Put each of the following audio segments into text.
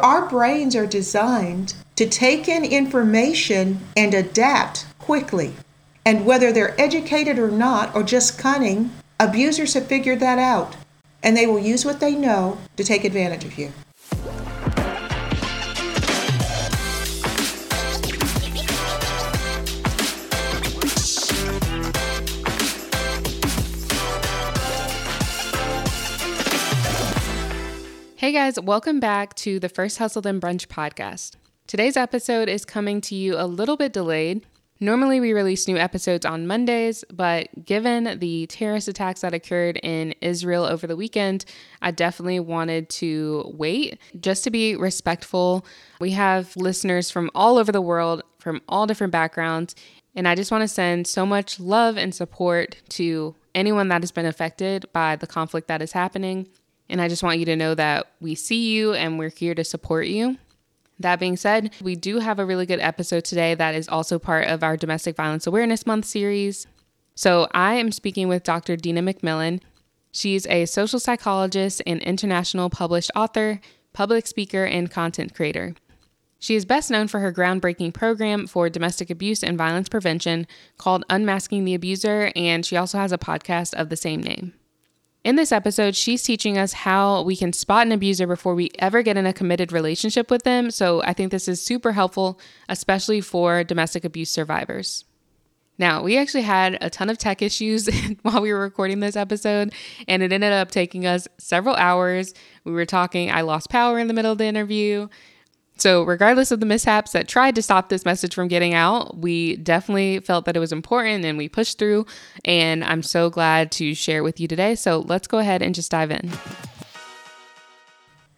Our brains are designed to take in information and adapt quickly. And whether they're educated or not, or just cunning, abusers have figured that out. And they will use what they know to take advantage of you. Hey guys, welcome back to the First Hustle Then Brunch podcast. Today's episode is coming to you a little bit delayed. Normally, we release new episodes on Mondays, but given the terrorist attacks that occurred in Israel over the weekend, I definitely wanted to wait just to be respectful. We have listeners from all over the world, from all different backgrounds, and I just want to send so much love and support to anyone that has been affected by the conflict that is happening. And I just want you to know that we see you and we're here to support you. That being said, we do have a really good episode today that is also part of our Domestic Violence Awareness Month series. So I am speaking with Dr. Dina McMillan. She's a social psychologist and international published author, public speaker, and content creator. She is best known for her groundbreaking program for domestic abuse and violence prevention called Unmasking the Abuser, and she also has a podcast of the same name. In this episode, she's teaching us how we can spot an abuser before we ever get in a committed relationship with them. So I think this is super helpful, especially for domestic abuse survivors. Now, we actually had a ton of tech issues while we were recording this episode, and it ended up taking us several hours. We were talking, I lost power in the middle of the interview. So, regardless of the mishaps that tried to stop this message from getting out, we definitely felt that it was important and we pushed through. And I'm so glad to share with you today. So, let's go ahead and just dive in.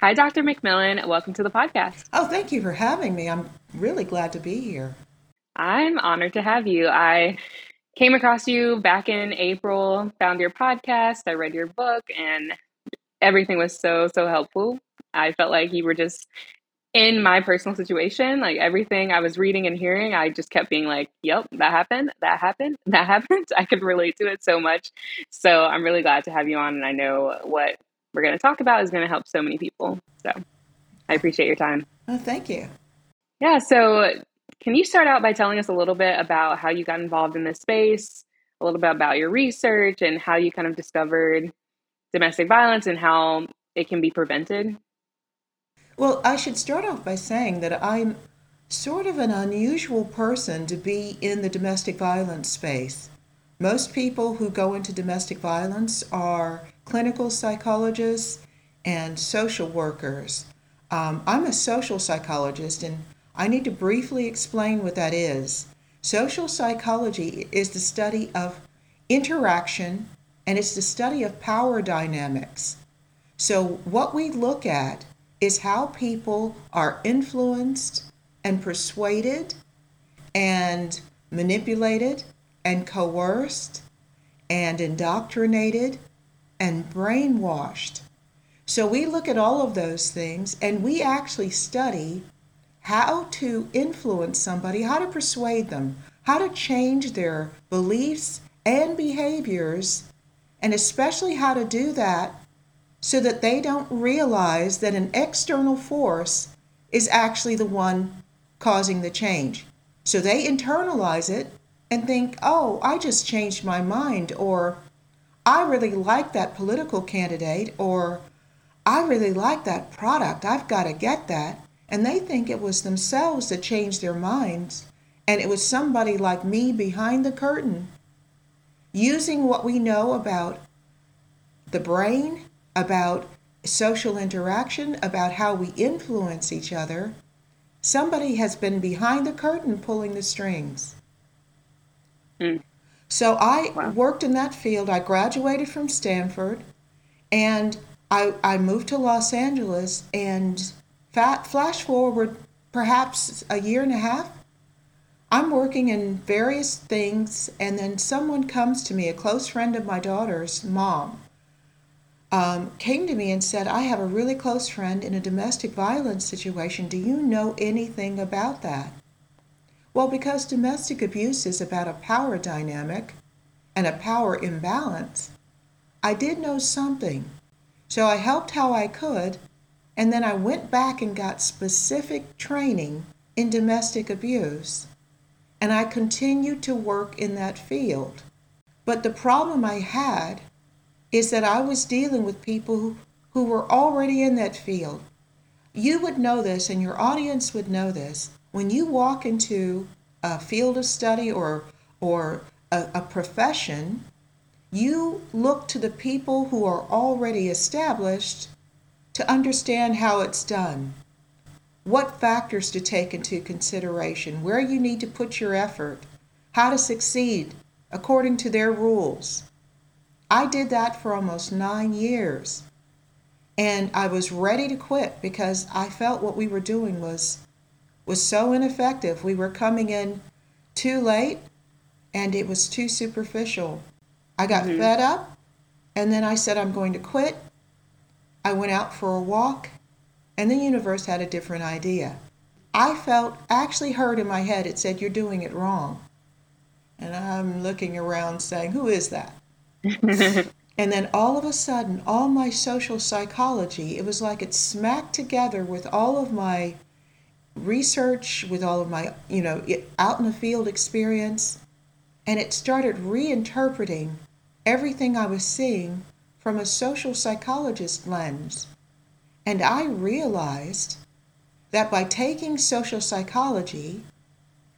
Hi, Dr. McMillan. Welcome to the podcast. Oh, thank you for having me. I'm really glad to be here. I'm honored to have you. I came across you back in April, found your podcast, I read your book, and everything was so, so helpful. I felt like you were just in my personal situation, like everything I was reading and hearing, I just kept being like, yep, that happened, that happened, that happened. I could relate to it so much. So I'm really glad to have you on. And I know what we're going to talk about is going to help so many people. So I appreciate your time. Oh, thank you. Yeah. So can you start out by telling us a little bit about how you got involved in this space, a little bit about your research, and how you kind of discovered domestic violence and how it can be prevented? Well, I should start off by saying that I'm sort of an unusual person to be in the domestic violence space. Most people who go into domestic violence are clinical psychologists and social workers. Um, I'm a social psychologist, and I need to briefly explain what that is. Social psychology is the study of interaction and it's the study of power dynamics. So, what we look at is how people are influenced and persuaded and manipulated and coerced and indoctrinated and brainwashed. So we look at all of those things and we actually study how to influence somebody, how to persuade them, how to change their beliefs and behaviors, and especially how to do that so that they don't realize that an external force is actually the one causing the change. So they internalize it and think, oh, I just changed my mind, or I really like that political candidate, or I really like that product, I've got to get that. And they think it was themselves that changed their minds, and it was somebody like me behind the curtain using what we know about the brain about social interaction, about how we influence each other, somebody has been behind the curtain pulling the strings. Mm. So I wow. worked in that field. I graduated from Stanford and I, I moved to Los Angeles and fat, flash forward perhaps a year and a half. I'm working in various things, and then someone comes to me, a close friend of my daughter's mom, um, came to me and said, I have a really close friend in a domestic violence situation. Do you know anything about that? Well, because domestic abuse is about a power dynamic and a power imbalance, I did know something. So I helped how I could, And then I went back and got specific training in domestic abuse. And I continued to work in that field. But the problem I had is that I was dealing with people who, were already in that field. You would know this, and your audience would know this. When you walk into a field of study or, or a, a profession, you look to the people who are already established to understand how it's done, what factors to take into consideration, where you need to put your effort, how to succeed according to their rules. I did that for almost nine years. And I was ready to quit because I felt what we were doing was was so ineffective. We were coming in too late and it was too superficial. I got mm-hmm. fed up and then I said I'm going to quit. I went out for a walk and the universe had a different idea. I felt actually heard in my head it said you're doing it wrong. And I'm looking around saying, Who is that? And then all of a sudden, all my social psychology, it was like it smacked together with all of my research, with all of my, you know, out in the field experience. And it started reinterpreting everything I was seeing from a social psychologist lens. And I realized that by taking social psychology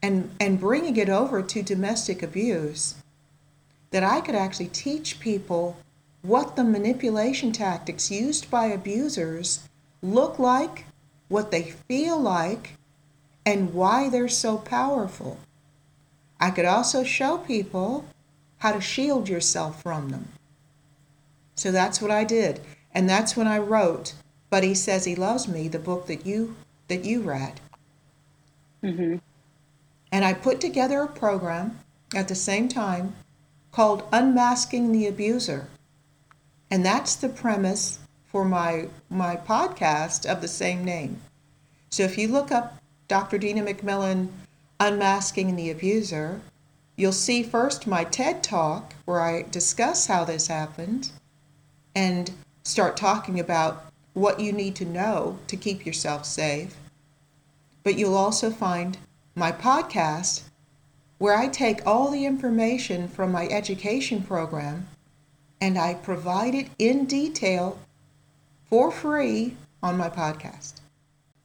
and, and bringing it over to domestic abuse, that I could actually teach people what the manipulation tactics used by abusers look like, what they feel like, and why they're so powerful. I could also show people how to shield yourself from them. So that's what I did. And that's when I wrote But He Says He Loves Me, the book that you that you read. Mm-hmm. And I put together a program at the same time called Unmasking the Abuser. And that's the premise for my, my podcast of the same name. So if you look up Dr. Dina McMillan Unmasking the Abuser, you'll see first my TED Talk where I discuss how this happened and start talking about what you need to know to keep yourself safe. But you'll also find my podcast where I take all the information from my education program and I provide it in detail for free on my podcast.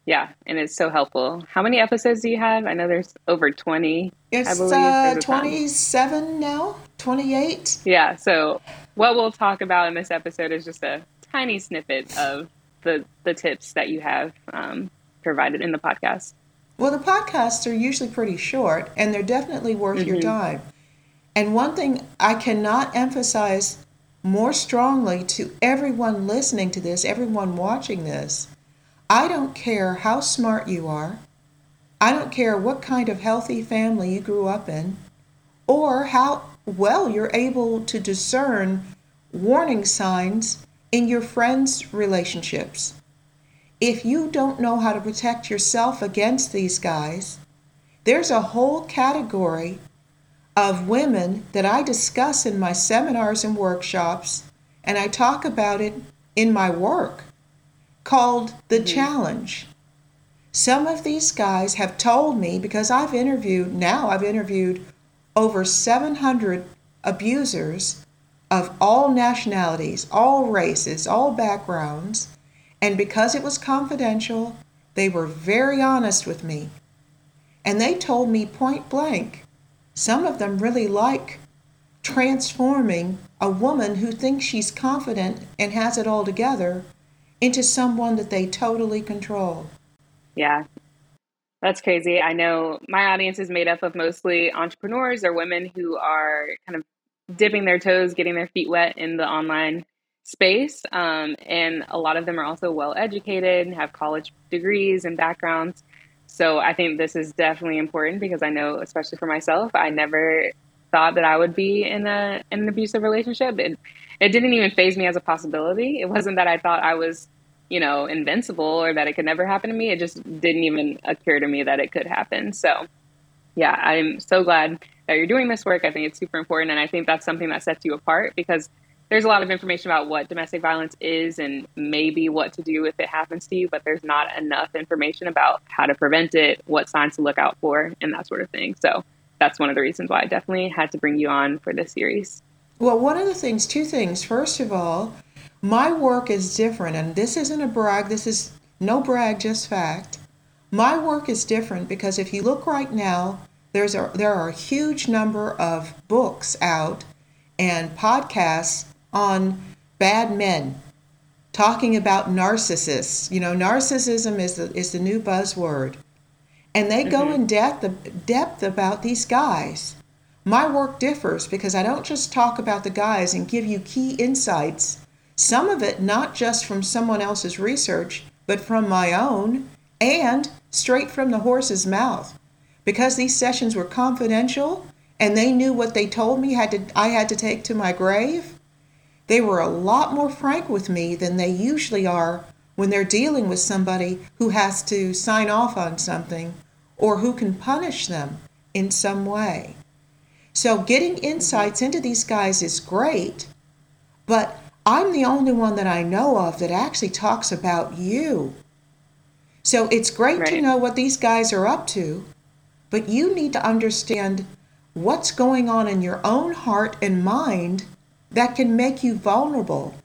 Yeah, and it's so helpful. How many episodes do you have? I know there's over 20. It's uh, 27 now, 28. Yeah, so what we'll talk about in this episode is just a tiny snippet of the, the tips that you have um, provided in the podcast. Well, the podcasts are usually pretty short and they're definitely worth mm-hmm. your time. And one thing I cannot emphasize more strongly to everyone listening to this, everyone watching this, I don't care how smart you are. I don't care what kind of healthy family you grew up in or how well you're able to discern warning signs in your friends' relationships if you don't know how to protect yourself against these guys, there's a whole category of women that I discuss in my seminars and workshops, and I talk about it in my work called The mm-hmm. Challenge. Some of these guys have told me, because I've interviewed, now I've interviewed over 700 abusers of all nationalities, all races, all backgrounds. And because it was confidential, they were very honest with me. And they told me point blank some of them really like transforming a woman who thinks she's confident and has it all together into someone that they totally control. Yeah, that's crazy. I know my audience is made up of mostly entrepreneurs or women who are kind of dipping their toes, getting their feet wet in the online space. Um, and a lot of them are also well educated, and have college degrees and backgrounds. So I think this is definitely important because I know, especially for myself, I never thought that I would be in a in an abusive relationship. It it didn't even faze me as a possibility. It wasn't that I thought I was, you know, invincible or that it could never happen to me. It just didn't even occur to me that it could happen. So yeah, I'm so glad that you're doing this work. I think it's super important and I think that's something that sets you apart because there's a lot of information about what domestic violence is and maybe what to do if it happens to you, but there's not enough information about how to prevent it, what signs to look out for, and that sort of thing. So that's one of the reasons why I definitely had to bring you on for this series. Well, one of the things, two things. First of all, my work is different, and this isn't a brag, this is no brag, just fact. My work is different because if you look right now, there's a, there are a huge number of books out and podcasts on bad men, talking about narcissists. You know, narcissism is the, is the new buzzword. And they mm-hmm. go in depth, depth about these guys. My work differs because I don't just talk about the guys and give you key insights, some of it not just from someone else's research, but from my own and straight from the horse's mouth. Because these sessions were confidential and they knew what they told me had to I had to take to my grave, they were a lot more frank with me than they usually are when they're dealing with somebody who has to sign off on something or who can punish them in some way. So, getting insights into these guys is great, but I'm the only one that I know of that actually talks about you. So, it's great right. to know what these guys are up to, but you need to understand what's going on in your own heart and mind that can make you vulnerable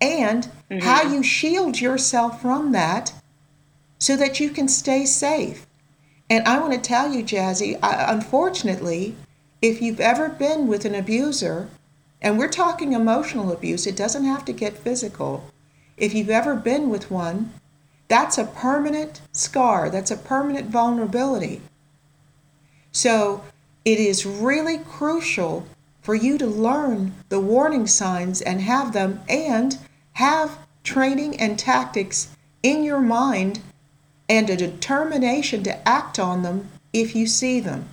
and mm-hmm. how you shield yourself from that so that you can stay safe. And I want to tell you, Jazzy, I, unfortunately, if you've ever been with an abuser, and we're talking emotional abuse, it doesn't have to get physical. If you've ever been with one, that's a permanent scar, that's a permanent vulnerability. So it is really crucial for you to learn the warning signs and have them and have training and tactics in your mind and a determination to act on them if you see them.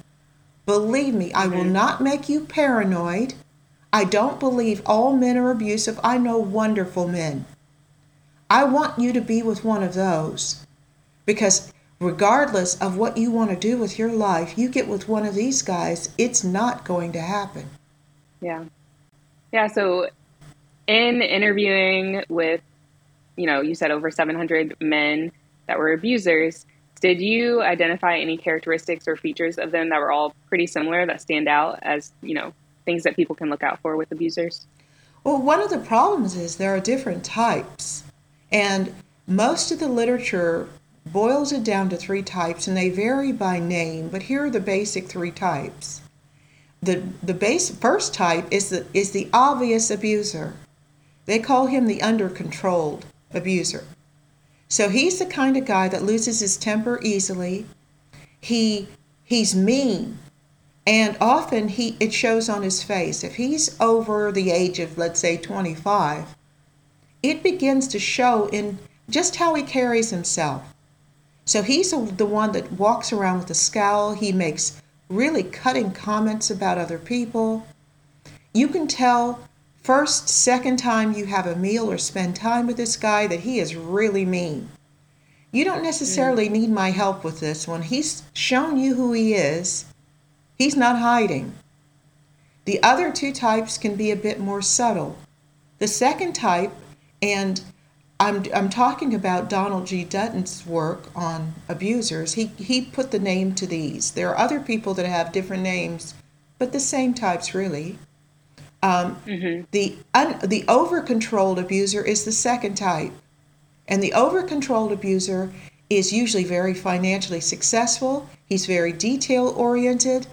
Believe me, I will not make you paranoid. I don't believe all men are abusive. I know wonderful men. I want you to be with one of those because regardless of what you want to do with your life, you get with one of these guys, it's not going to happen. Yeah. Yeah. So, in interviewing with, you know, you said over 700 men that were abusers, did you identify any characteristics or features of them that were all pretty similar that stand out as, you know, things that people can look out for with abusers? Well, one of the problems is there are different types. And most of the literature boils it down to three types, and they vary by name, but here are the basic three types the the base first type is the is the obvious abuser. They call him the under controlled abuser. So he's the kind of guy that loses his temper easily. He he's mean and often he it shows on his face. If he's over the age of let's say 25, it begins to show in just how he carries himself. So he's the one that walks around with a scowl. He makes really cutting comments about other people. You can tell first, second time you have a meal or spend time with this guy that he is really mean. You don't necessarily mm. need my help with this one. He's shown you who he is, he's not hiding. The other two types can be a bit more subtle. The second type, and I'm, I'm talking about Donald G. Dutton's work on abusers. He, he put the name to these. There are other people that have different names, but the same types really. Um, mm-hmm. The un, the over controlled abuser is the second type, and the over controlled abuser is usually very financially successful. He's very detail oriented.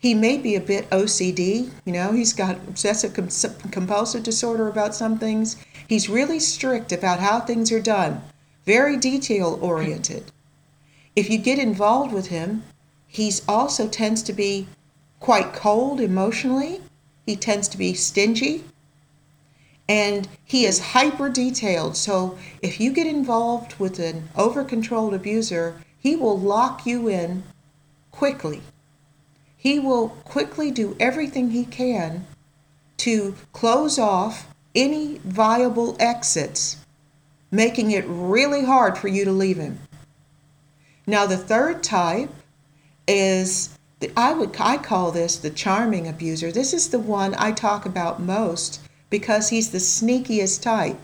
He may be a bit OCD. You know, he's got obsessive compulsive disorder about some things. He's really strict about how things are done, very detail oriented. If you get involved with him, he's also tends to be quite cold emotionally. He tends to be stingy. And he is hyper detailed. So if you get involved with an over controlled abuser, he will lock you in quickly. He will quickly do everything he can to close off any viable exits, making it really hard for you to leave him. Now, the third type is the, I would I call this the charming abuser. This is the one I talk about most because he's the sneakiest type.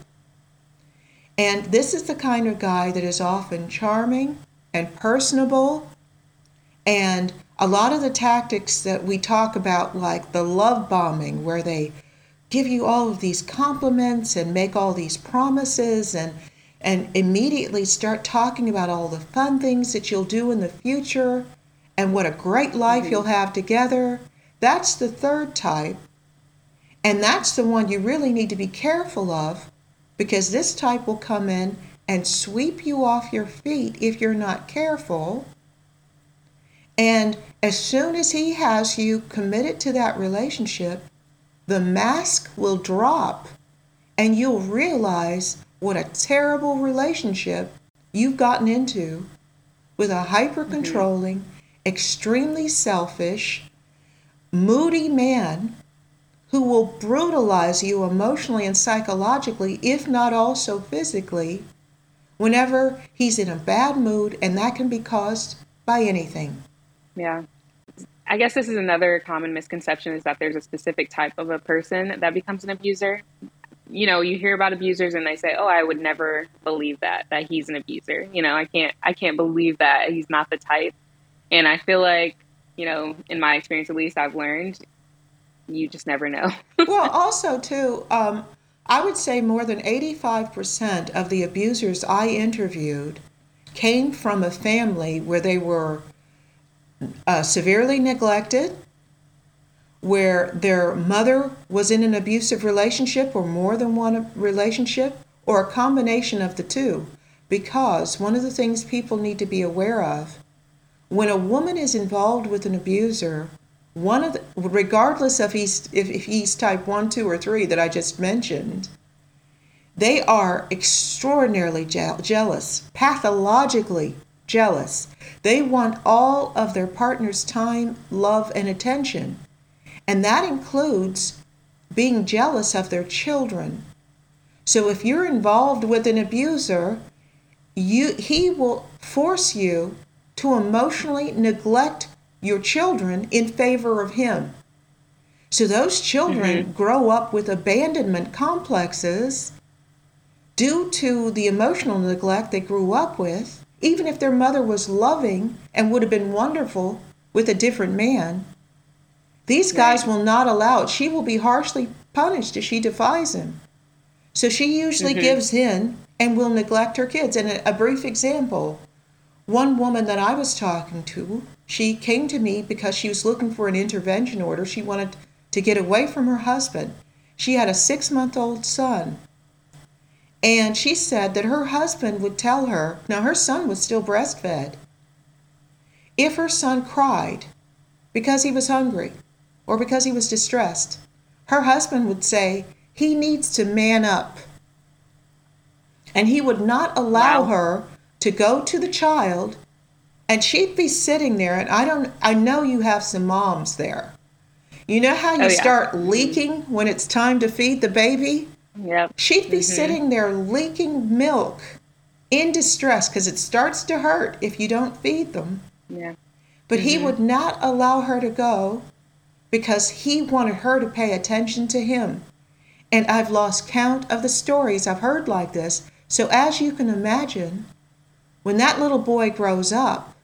And this is the kind of guy that is often charming and personable. And a lot of the tactics that we talk about, like the love bombing, where they give you all of these compliments and make all these promises and and immediately start talking about all the fun things that you'll do in the future and what a great life mm-hmm. you'll have together. That's the third type. And that's the one you really need to be careful of because this type will come in and sweep you off your feet if you're not careful. And as soon as he has you committed to that relationship, the mask will drop and you'll realize what a terrible relationship you've gotten into with a hyper controlling, mm-hmm. extremely selfish, moody man who will brutalize you emotionally and psychologically, if not also physically, whenever he's in a bad mood, and that can be caused by anything. Yeah. I guess this is another common misconception is that there's a specific type of a person that becomes an abuser. You know, you hear about abusers and they say, "Oh, I would never believe that that he's an abuser." You know, I can't I can't believe that he's not the type. And I feel like, you know, in my experience at least I've learned you just never know. well, also too, um, I would say more than 85% of the abusers I interviewed came from a family where they were uh, severely neglected, where their mother was in an abusive relationship or more than one relationship, or a combination of the two. Because one of the things people need to be aware of when a woman is involved with an abuser, one of the, regardless of he's if, if he's type 1 2 or 3 that i just mentioned they are extraordinarily je- jealous pathologically jealous they want all of their partner's time love and attention and that includes being jealous of their children so if you're involved with an abuser you he will force you to emotionally neglect your children in favor of him. So those children mm-hmm. grow up with abandonment complexes due to the emotional neglect they grew up with, even if their mother was loving and would have been wonderful with a different man. These guys right. will not allow it. She will be harshly punished if she defies him. So she usually mm-hmm. gives in and will neglect her kids. And a, a brief example one woman that I was talking to she came to me because she was looking for an intervention order. She wanted to get away from her husband. She had a six month old son. And she said that her husband would tell her, now her son was still breastfed, if her son cried because he was hungry or because he was distressed, her husband would say, he needs to man up. And he would not allow wow. her to go to the child and she'd be sitting there and i don't i know you have some moms there you know how you oh, yeah. start leaking when it's time to feed the baby yep she'd be mm-hmm. sitting there leaking milk in distress because it starts to hurt if you don't feed them yeah but mm-hmm. he would not allow her to go because he wanted her to pay attention to him and i've lost count of the stories i've heard like this so as you can imagine when that little boy grows up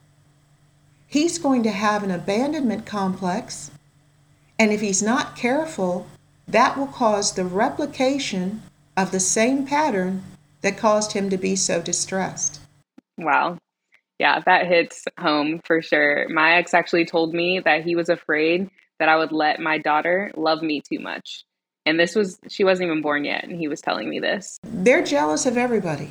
he's going to have an abandonment complex. And if he's not careful, that will cause the replication of the same pattern that caused him to be so distressed. Wow. Yeah, that hits home for sure. My ex actually told me that he was afraid that I would let my daughter love me too much. And this was, she wasn't even born yet, and he was telling me this. They're jealous of everybody,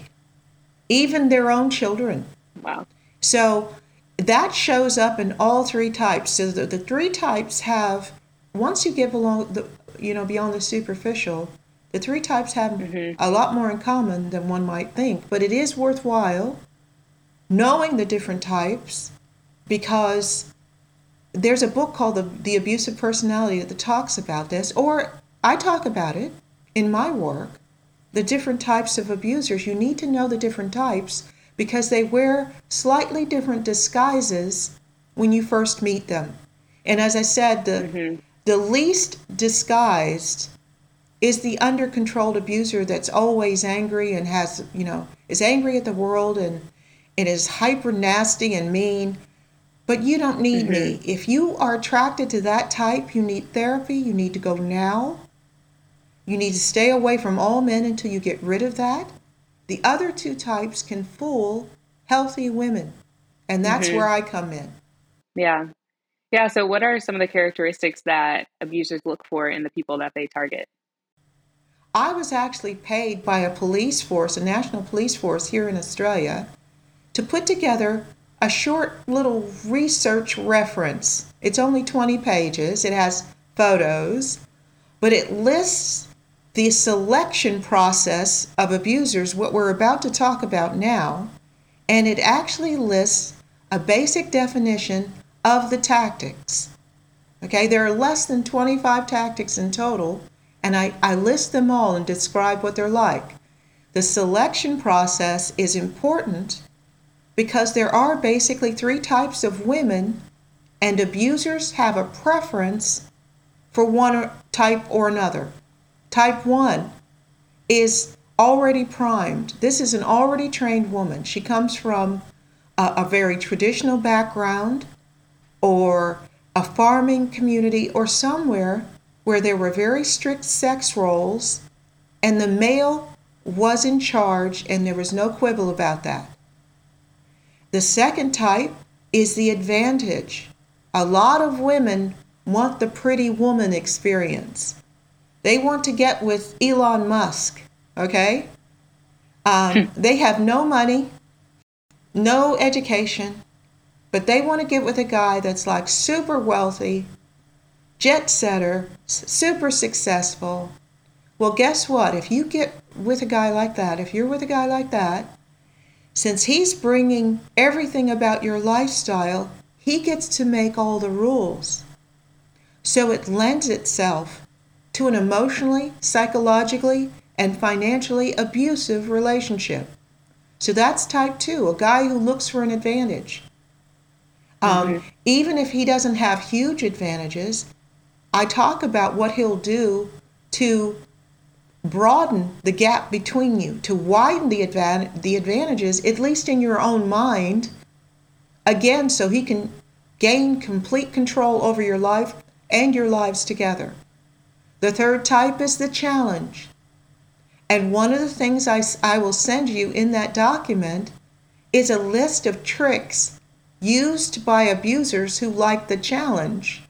even their own children. Wow. So that shows up in all three types. So the, the three types have, once you get along the, you know, beyond the superficial, the three types have mm-hmm. a lot more in common than one might think. But it is worthwhile knowing the different types because there's a book called the, the Abusive Personality that talks about this, or I talk about it in my work. The different types of abusers. You need to know the different types because they wear slightly different disguises when you first meet them. And as I said, the, mm-hmm. The least disguised is the under controlled abuser that's always angry and has, you know, is angry at the world and it is hyper nasty and mean. But you don't need mm-hmm. me. If you are attracted to that type, you need therapy. You need to go now. You need to stay away from all men until you get rid of that. The other two types can fool healthy women. And that's mm-hmm. where I come in. Yeah. Yeah. So, what are some of the characteristics that abusers look for in the people that they target? I was actually paid by a police force, a national police force here in Australia, to put together a short little research reference. It's only 20 pages, it has photos, but it lists the selection process of abusers, what we're about to talk about now, and it actually lists a basic definition of the tactics. Okay, there are less than 25 tactics in total, and I, I list them all and describe what they're like. The selection process is important because there are basically three types of women, and abusers have a preference for one type or another. Type 1 is already primed. This is an already trained woman. She comes from a, a very traditional background or a farming community or somewhere where there were very strict sex roles and the male was in charge and there was no quibble about that. The second type is the advantage. A lot of women want the pretty woman experience. They want to get with Elon Musk, okay? Um, hmm. they have no money, no education, but they want to get with a guy that's like super wealthy, jet setter, super successful. Well, guess what? If you get with a guy like that, if you're with a guy like that, since he's bringing everything about your lifestyle, he gets to make all the rules. So it lends itself to an emotionally, psychologically, and financially abusive relationship. So that's type two, a guy who looks for an advantage. Um, mm-hmm. Even if he doesn't have huge advantages, I talk about what he'll do to broaden the gap between you, to widen the, advan- the advantages, at least in your own mind, again, so he can gain complete control over your life and your lives together. The third type is the challenge. And one of the things I, I will send you in that document is a list of tricks used by abusers who like the challenge.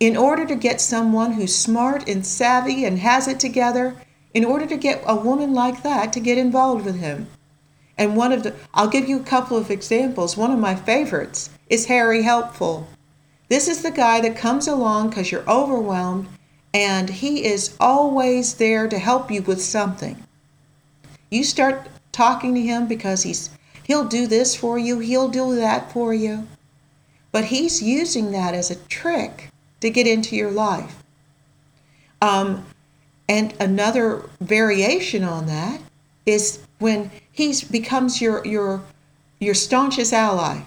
In order to get someone who's smart and savvy and has it together, in order to get a woman like that to get involved with him. And one of the, I'll give you a couple of examples. One of my favorites is Harry Helpful. This is the guy that comes along because you're overwhelmed and he is always there to help you with something. You start talking to him because he's he'll do this for you, he'll do that for you. But he's using that as a trick to get into your life. Um, and another variation on that is when he becomes your your your staunchest ally.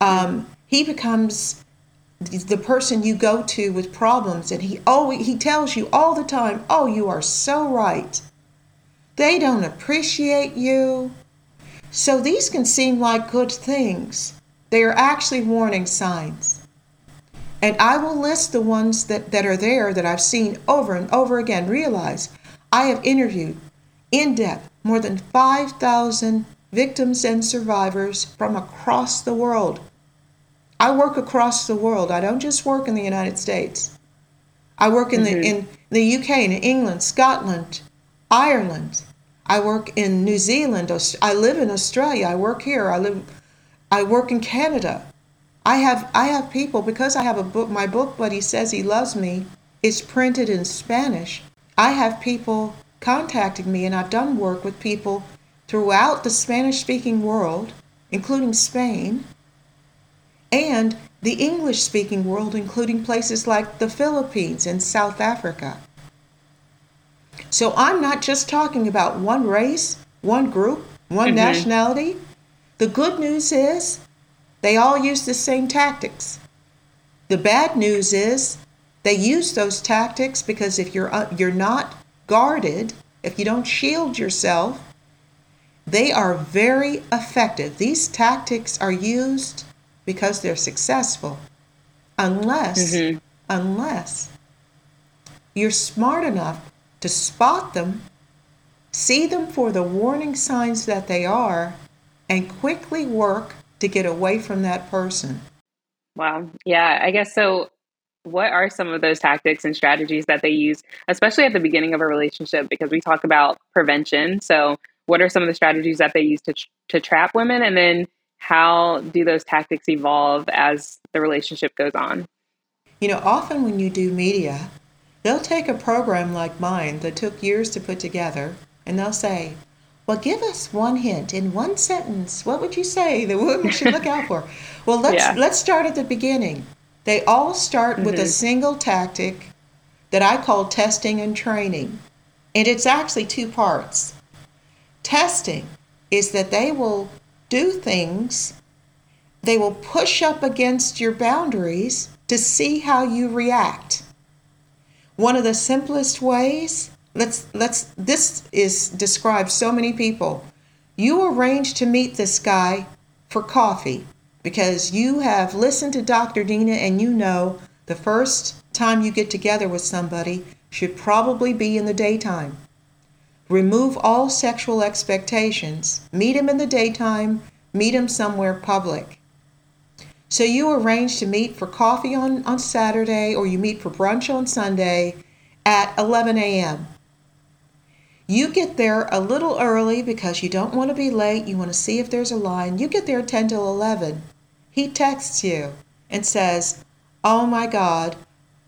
Um, he becomes the person you go to with problems and he always he tells you all the time oh you are so right they don't appreciate you so these can seem like good things they are actually warning signs and i will list the ones that, that are there that i've seen over and over again realize i have interviewed in depth more than 5000 victims and survivors from across the world I work across the world. I don't just work in the United States. I work in mm-hmm. the in the UK, in England, Scotland, Ireland. I work in New Zealand. I live in Australia. I work here. I live. I work in Canada. I have I have people because I have a book. My book, but he says he loves me, is printed in Spanish. I have people contacting me, and I've done work with people throughout the Spanish-speaking world, including Spain and the English speaking world, including places like the Philippines and South Africa. So I'm not just talking about one race, one group, one mm-hmm. nationality. The good news is they all use the same tactics. The bad news is They use those tactics because if you're uh, you're not guarded, if you don't shield yourself, they are very effective. These tactics are used because they're successful. Unless mm-hmm. unless you're smart enough to spot them, see them for the warning signs that they are, and quickly work to get away from that person. Wow. Yeah, I guess so. What are some of those tactics and strategies that they use, especially at the beginning of a relationship? Because we talk about prevention. So, what are some of the strategies that they use to, to trap women? And then, how do those tactics evolve as the relationship goes on? You know, often when you do media, they'll take a program like mine that took years to put together and they'll say, well, give us one hint in one sentence. What would you say the woman should look out for? Well, let's yeah. let's start at the beginning. They all start mm-hmm. with a mm-hmm. single tactic that I call testing and training. And it's actually two parts. Testing is that they will do things, they will push up against your boundaries to see how you react. One of the simplest ways let's let's this is describes so many people. You arrange to meet this guy for coffee because you have listened to dr dina and you know the first time you get together with somebody should probably be in the daytime. Remove all sexual expectations meet him in the daytime meet him somewhere public so you arrange to meet for coffee on, on saturday or you meet for brunch on sunday at 11 a.m you get there a little early because you don't want to be late. You want to see if there's a line. You get there 10 till 11. He texts you and says, Oh my God,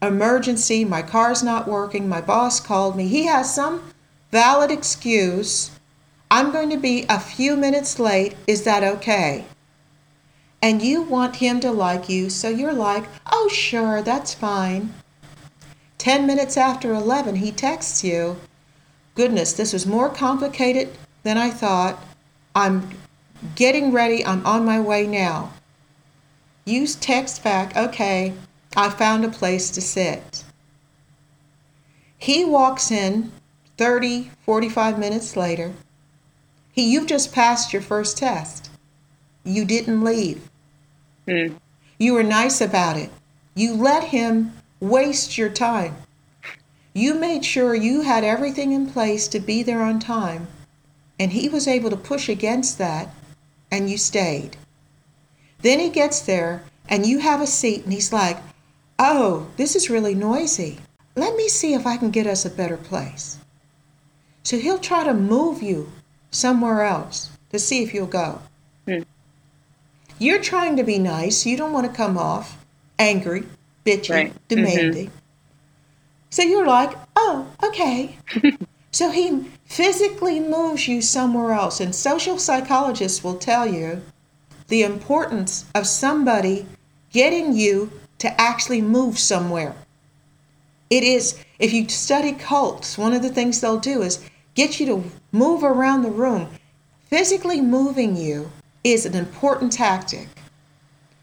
emergency. My car's not working. My boss called me. He has some valid excuse. I'm going to be a few minutes late. Is that okay? And you want him to like you, so you're like, Oh, sure, that's fine. 10 minutes after 11, he texts you goodness, this was more complicated than I thought. I'm getting ready. I'm on my way now. Use text back, okay, I found a place to sit. He walks in 30, 45 minutes later. He, you've just passed your first test. You didn't leave. Mm. You were nice about it. You let him waste your time. You made sure you had everything in place to be there on time, and he was able to push against that, and you stayed. Then he gets there, and you have a seat, and he's like, Oh, this is really noisy. Let me see if I can get us a better place. So he'll try to move you somewhere else to see if you'll go. You're trying to be nice. You don't want to come off angry, bitchy, right. Mm-hmm. demanding. Mm-hmm. So you're like, oh, okay. so he physically moves you somewhere else. And social psychologists will tell you the importance of somebody getting you to actually move somewhere. It is, if you study cults, one of the things they'll do is get you to move around the room. Physically moving you is an important tactic.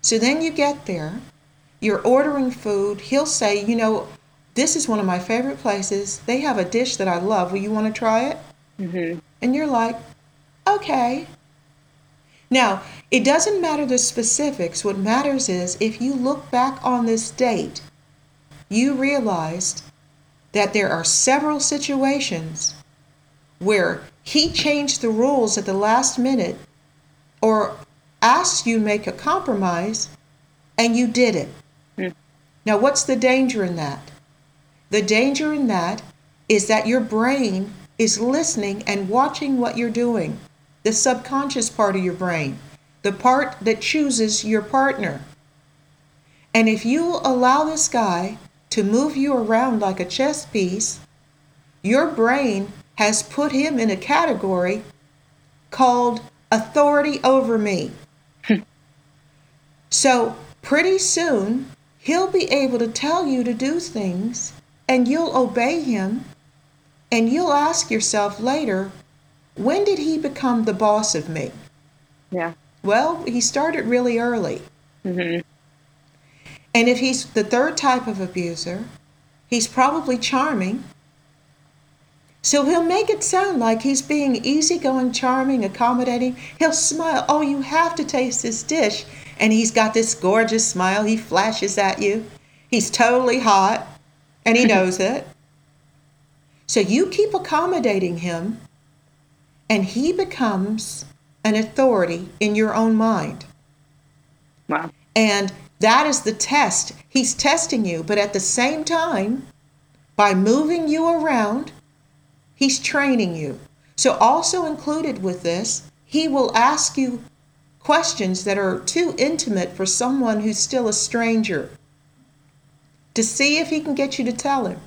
So then you get there, you're ordering food. He'll say, you know, this is one of my favorite places. They have a dish that I love. Will you want to try it? Mm-hmm. And you're like, okay. Now, it doesn't matter the specifics. What matters is if you look back on this date, you realized that there are several situations where he changed the rules at the last minute or asked you make a compromise and you did it. Mm. Now, what's the danger in that? The danger in that is that your brain is listening and watching what you're doing. The subconscious part of your brain, the part that chooses your partner. And if you allow this guy to move you around like a chess piece, your brain has put him in a category called authority over me. so pretty soon, he'll be able to tell you to do things and you'll obey him. And you'll ask yourself later, when did he become the boss of me? Yeah. Well, he started really early. Mm-hmm. And if he's the third type of abuser, He's probably charming. So he'll make it sound like he's being easygoing, charming, accommodating. He'll smile. Oh, you have to taste this dish. And he's got this gorgeous smile. He flashes at you. He's totally hot and he knows it. So you keep accommodating him and he becomes an authority in your own mind. Wow. And that is the test. He's testing you, but at the same time, by moving you around, he's training you. So, also included with this, he will ask you questions that are too intimate for someone who's still a stranger to see if he can get you to tell him.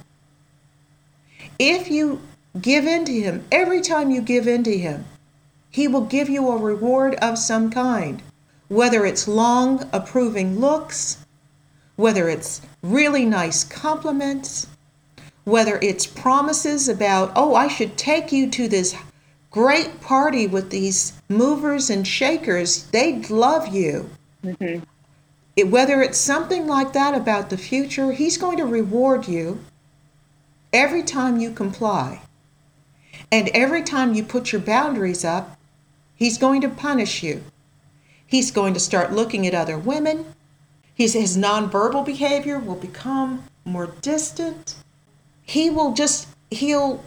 If you give in to him, every time you give in to him, he will give you a reward of some kind, whether it's long, approving looks, whether it's really nice compliments, whether it's promises about, oh, I should take you to this great party with these movers and shakers. They'd love you. Mm-hmm. It, whether it's something like that about the future, he's going to reward you every time you comply. And every time you put your boundaries up, he's going to punish you. He's going to start looking at other women. His, his nonverbal behavior will become more distant. He will just, he'll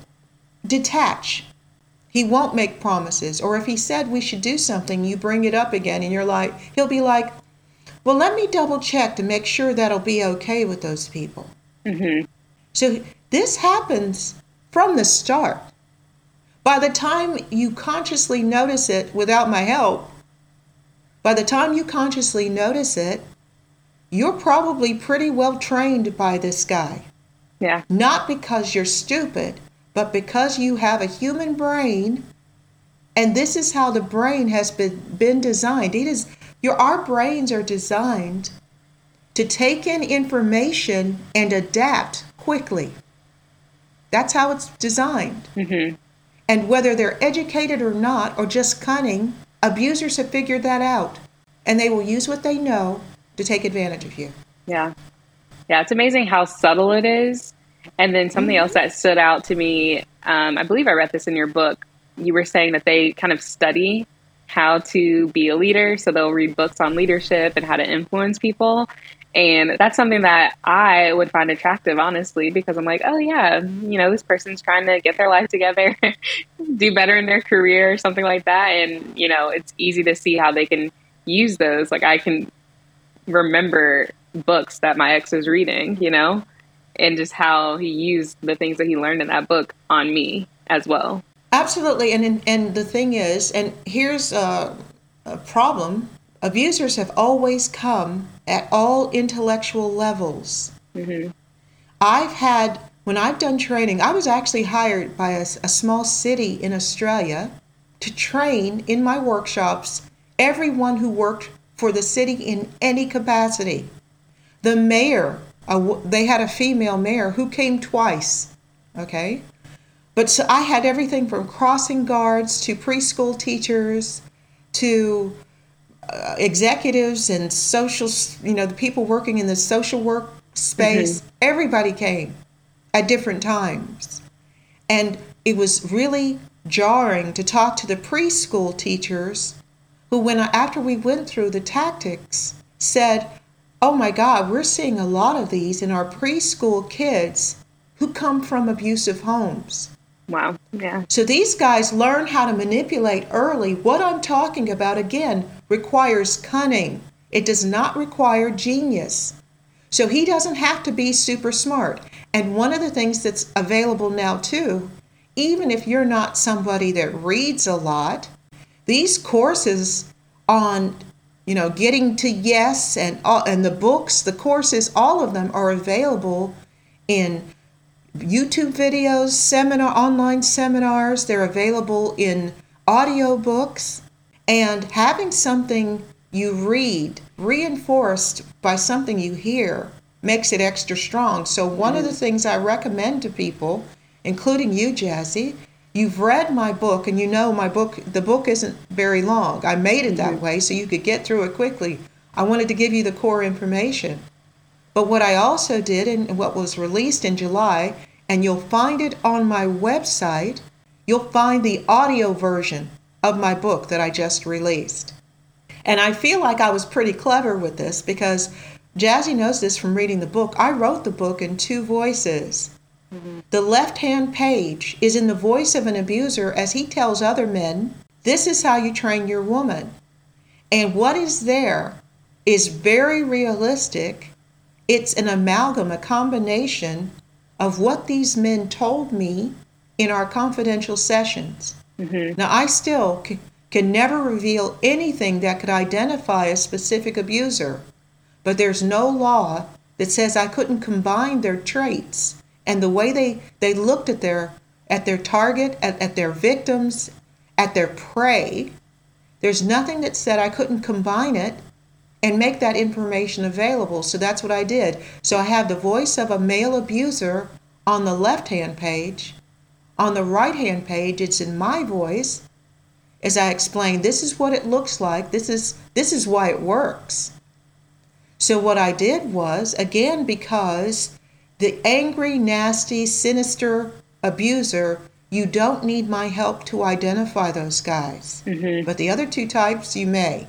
detach. He won't make promises. Or if he said we should do something, you bring it up again and you're like, he'll be like, well, let me double check to make sure that'll be okay with those people. Mm-hmm. So this happens from the start. By the time you consciously notice it without my help, by the time you consciously notice it, you're probably pretty well trained by this guy. Yeah. Not because you're stupid, but because you have a human brain and this is how the brain has been, been designed. It is your, our brains are designed to take in information and adapt quickly. That's how it's designed. Mm-hmm. And whether they're educated or not, or just cunning, abusers have figured that out. And they will use what they know to take advantage of you. Yeah. Yeah, it's amazing how subtle it is. And then something mm-hmm. else that stood out to me, um, I believe I read this in your book. You were saying that they kind of study how to be a leader. So they'll read books on leadership and how to influence people. And that's something that I would find attractive, honestly, because I'm like, oh, yeah, you know, this person's trying to get their life together, do better in their career, or something like that. And, you know, it's easy to see how they can use those. Like, I can remember books that my ex was reading, you know, and just how he used the things that he learned in that book on me as well. Absolutely, and and the thing is, and here's a, a problem: abusers have always come at all intellectual levels. Mm-hmm. I've had when I've done training, I was actually hired by a, a small city in Australia to train in my workshops everyone who worked for the city in any capacity. The mayor, uh, they had a female mayor who came twice. Okay, but so I had everything from crossing guards to preschool teachers to uh, executives and social, you know, the people working in the social work space. Mm-hmm. Everybody came at different times. And it was really jarring to talk to the preschool teachers who, when after we went through the tactics, said, Oh my God, we're seeing a lot of these in our preschool kids who come from abusive homes. Wow. Yeah. So these guys learn how to manipulate early. What I'm talking about, again, requires cunning, it does not require genius. So he doesn't have to be super smart. And one of the things that's available now, too, even if you're not somebody that reads a lot, these courses on you know getting to yes and all, and the books the courses all of them are available in YouTube videos, seminar, online seminars. They're available in audio books. And having something you read reinforced by something you hear makes it extra strong. So, one mm of the things I recommend to people, including you, Jazzy, you've read my book and you know my book, the book isn't very long. I made it that mm-hmm. way so you could get through it quickly. I wanted to give you the core information. But what I also did, and what was released in July, and you'll find it on my website, you'll find the audio version of my book that I just released. And I feel like I was pretty clever with this because Jazzy knows this from reading the book. I wrote the book in two voices. The left hand page is in the voice of an abuser as he tells other men, This is how you train your woman. And what is there is very realistic. It's an amalgam, a combination of what these men told me in our confidential sessions. Mm-hmm. Now, I still c- can never reveal anything that could identify a specific abuser, but there's no law that says I couldn't combine their traits and the way they, they looked at their at their target, at, at their victims, at their prey. There's nothing that said I couldn't combine it and make that information available. So that's what I did. So I have the voice of a male abuser on the left hand page. On the right hand page, it's in my voice as I explain this is what it looks like. This is this is why it works. So what I did was again because the angry, nasty, sinister abuser, you don't need my help to identify those guys. Mm-hmm. But the other two types you may.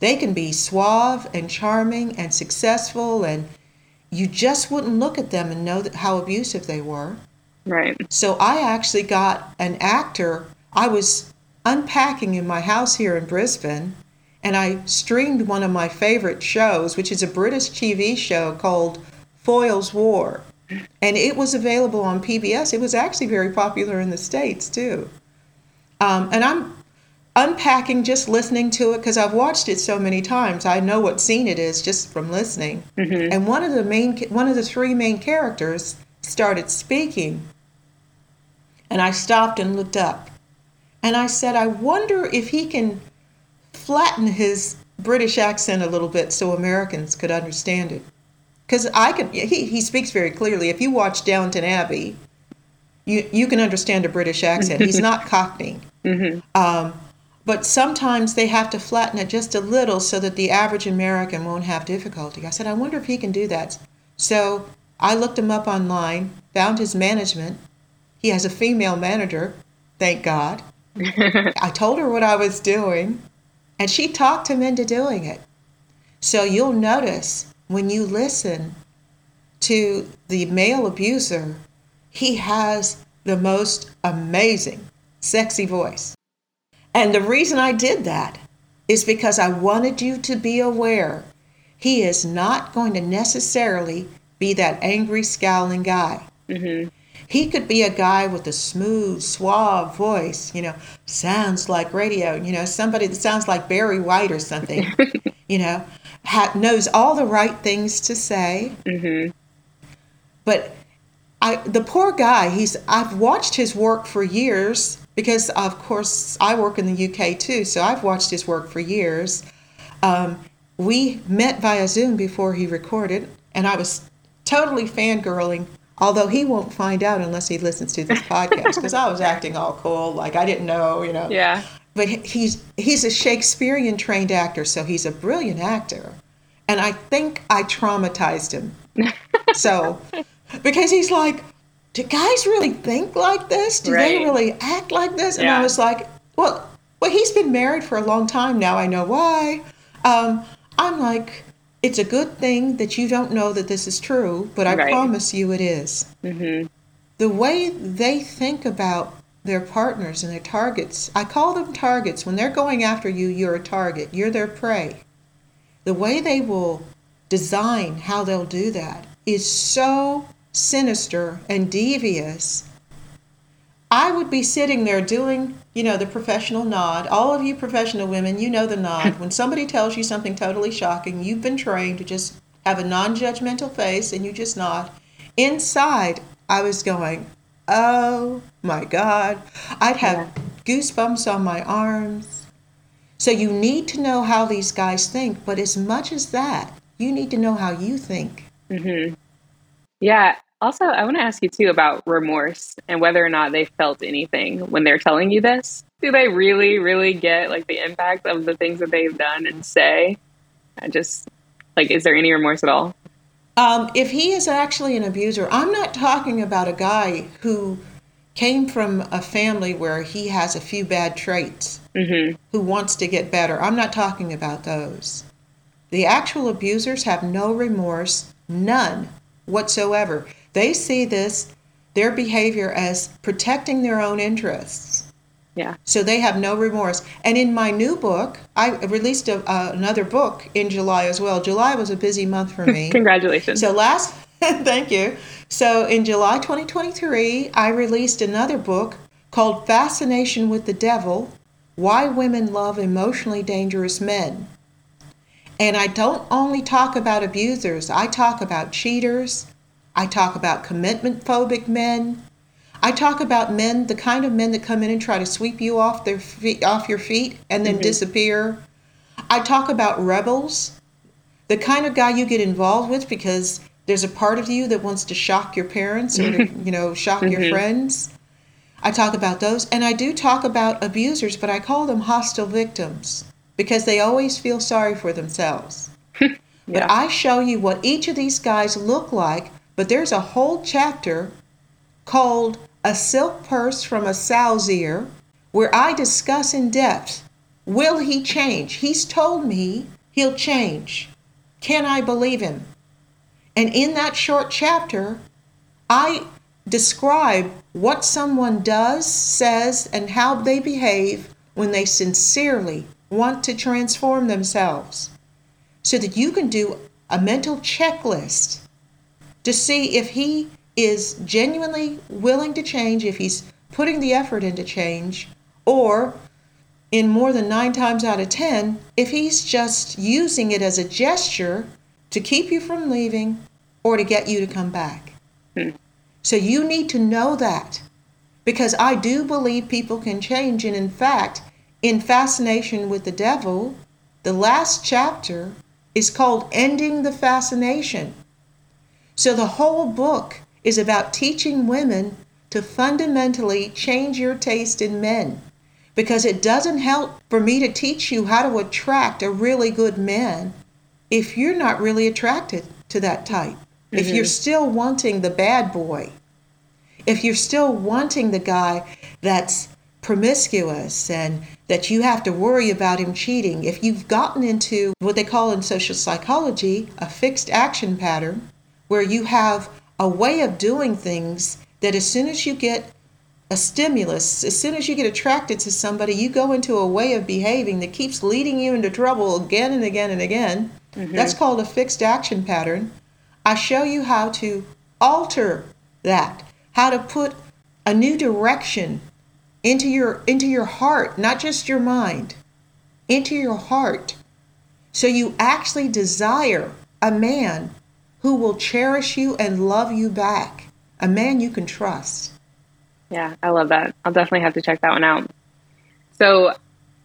They can be suave and charming and successful and you just wouldn't look at them and know how abusive they were. Right. So I actually got an actor. I was unpacking in my house here in Brisbane, and I streamed one of my favorite shows, which is a British TV show called Foyle's War. And it was available on PBS. It was actually very popular in the States, too. Um, and I'm unpacking just listening to it because I've watched it so many times. I know what scene it is just from listening. Mm-hmm. And one of the main, one of the three main characters started speaking, and I stopped and looked up. And I said, I wonder if he can flatten his British accent a little bit so Americans could understand it. Because I can, he, he speaks very clearly. If you watch Downton Abbey, you, you can understand a British accent. He's not Cockney. Mm-hmm. Um, but sometimes they have to flatten it just a little so that the average American won't have difficulty. I said, I wonder if he can do that. So I looked him up online, found his management. He has a female manager, thank God. I told her what I was doing, and she talked him into doing it. So you'll notice when you listen to the male abuser, he has the most amazing, sexy voice. And the reason I did that is because I wanted you to be aware he is not going to necessarily be that angry, scowling guy. Mm-hmm. He could be a guy with a smooth, suave voice, you know, sounds like radio, you know, somebody that sounds like Barry White or something, you know, ha- knows all the right things to say. Mm-hmm. But I, the poor guy, he's, I've watched his work for years because, of course, I work in the UK too, so I've watched his work for years. Um, we met via Zoom before he recorded, and I was totally fangirling although he won't find out unless he listens to this podcast because I was acting all cool like I didn't know, you know. Yeah. But he's he's a Shakespearean trained actor, so he's a brilliant actor. And I think I traumatized him. so because he's like, do guys really think like this? Do right. they really act like this? And yeah. I was like, well, well, he's been married for a long time now. I know why. Um, I'm like, it's a good thing that you don't know that this is true, but I right. promise you it is. Mm-hmm. The way they think about their partners and their targets, I call them targets. When they're going after you, you're a target, you're their prey. The way they will design how they'll do that is so sinister and devious I would be sitting there doing, you know, the professional nod. All of you professional women, you know the nod. when somebody tells you something totally shocking, you've been trained to just have a non judgmental face and you just nod. Inside, I was going, oh my God. I'd have goosebumps on my arms. So you need to know how these guys think, but as much as that, you need to know how you think. Mm-hmm. Yeah, also, I want to ask you too about remorse and whether or not they felt anything when they're telling you this. Do they really, really get like the impact of the things that they've done and say? I just like, is there any remorse at all? Um, if he is actually an abuser, I'm not talking about a guy who came from a family where he has a few bad traits, Mm-hmm. who wants to get better. I'm not talking about those. The actual abusers have no remorse, none whatsoever. They see this, their behavior, as protecting their own interests. Yeah. So they have no remorse. And in my new book, I released a, uh, another book in July as well. July was a busy month for me. Congratulations. So last, thank you. So in July 2023, I released another book called Fascination with the Devil Why Women Love Emotionally Dangerous Men. And I don't only talk about abusers, I talk about cheaters, I talk about commitment phobic men. I talk about men, the kind of men that come in and try to sweep you off their feet, off your feet and then mm-hmm. disappear. I talk about rebels, the kind of guy you get involved with because there's a part of you that wants to shock your parents or to, you know shock your mm-hmm. friends. I talk about those, and I do talk about abusers, but I call them hostile victims because they always feel sorry for themselves. But I show you what each of these guys look like, but there's a whole chapter called A Silk Purse from a Sow's Ear where I discuss in depth will he change? He's told me he'll change. Can I believe him? And in that short chapter, I describe what someone does, says, and how they behave when they sincerely want to transform themselves so that you can do a mental checklist to see if he is genuinely willing to change, if he's putting the effort into change, or in more than nine times out of ten, if he's just using it as a gesture to keep you from leaving or to get you to come back. Hmm. So you need to know that because I do believe people can change. And in fact, in Fascination with the Devil, the last chapter is called Ending the Fascination. So the whole book is about teaching women to fundamentally change your taste in men. Because it doesn't help for me to teach you how to attract a really good man if you're not really attracted to that type. If you're mm-hmm. still wanting the bad boy, if you're still wanting the guy that's promiscuous and that you have to worry about him cheating, if you've gotten into what they call in social psychology a fixed action pattern, where you have a way of doing things that as soon as you get a stimulus, as soon as you get attracted to somebody, you go into a way of behaving that keeps leading you into trouble again and again and again. Mm-hmm. That's called a fixed action pattern. I show you how to alter that, how to put a new direction into your into your heart, not just your mind, into your heart. So you actually desire a man who will cherish you and love you back, a man you can trust. Yeah, I love that. I'll definitely have to check that one out. So,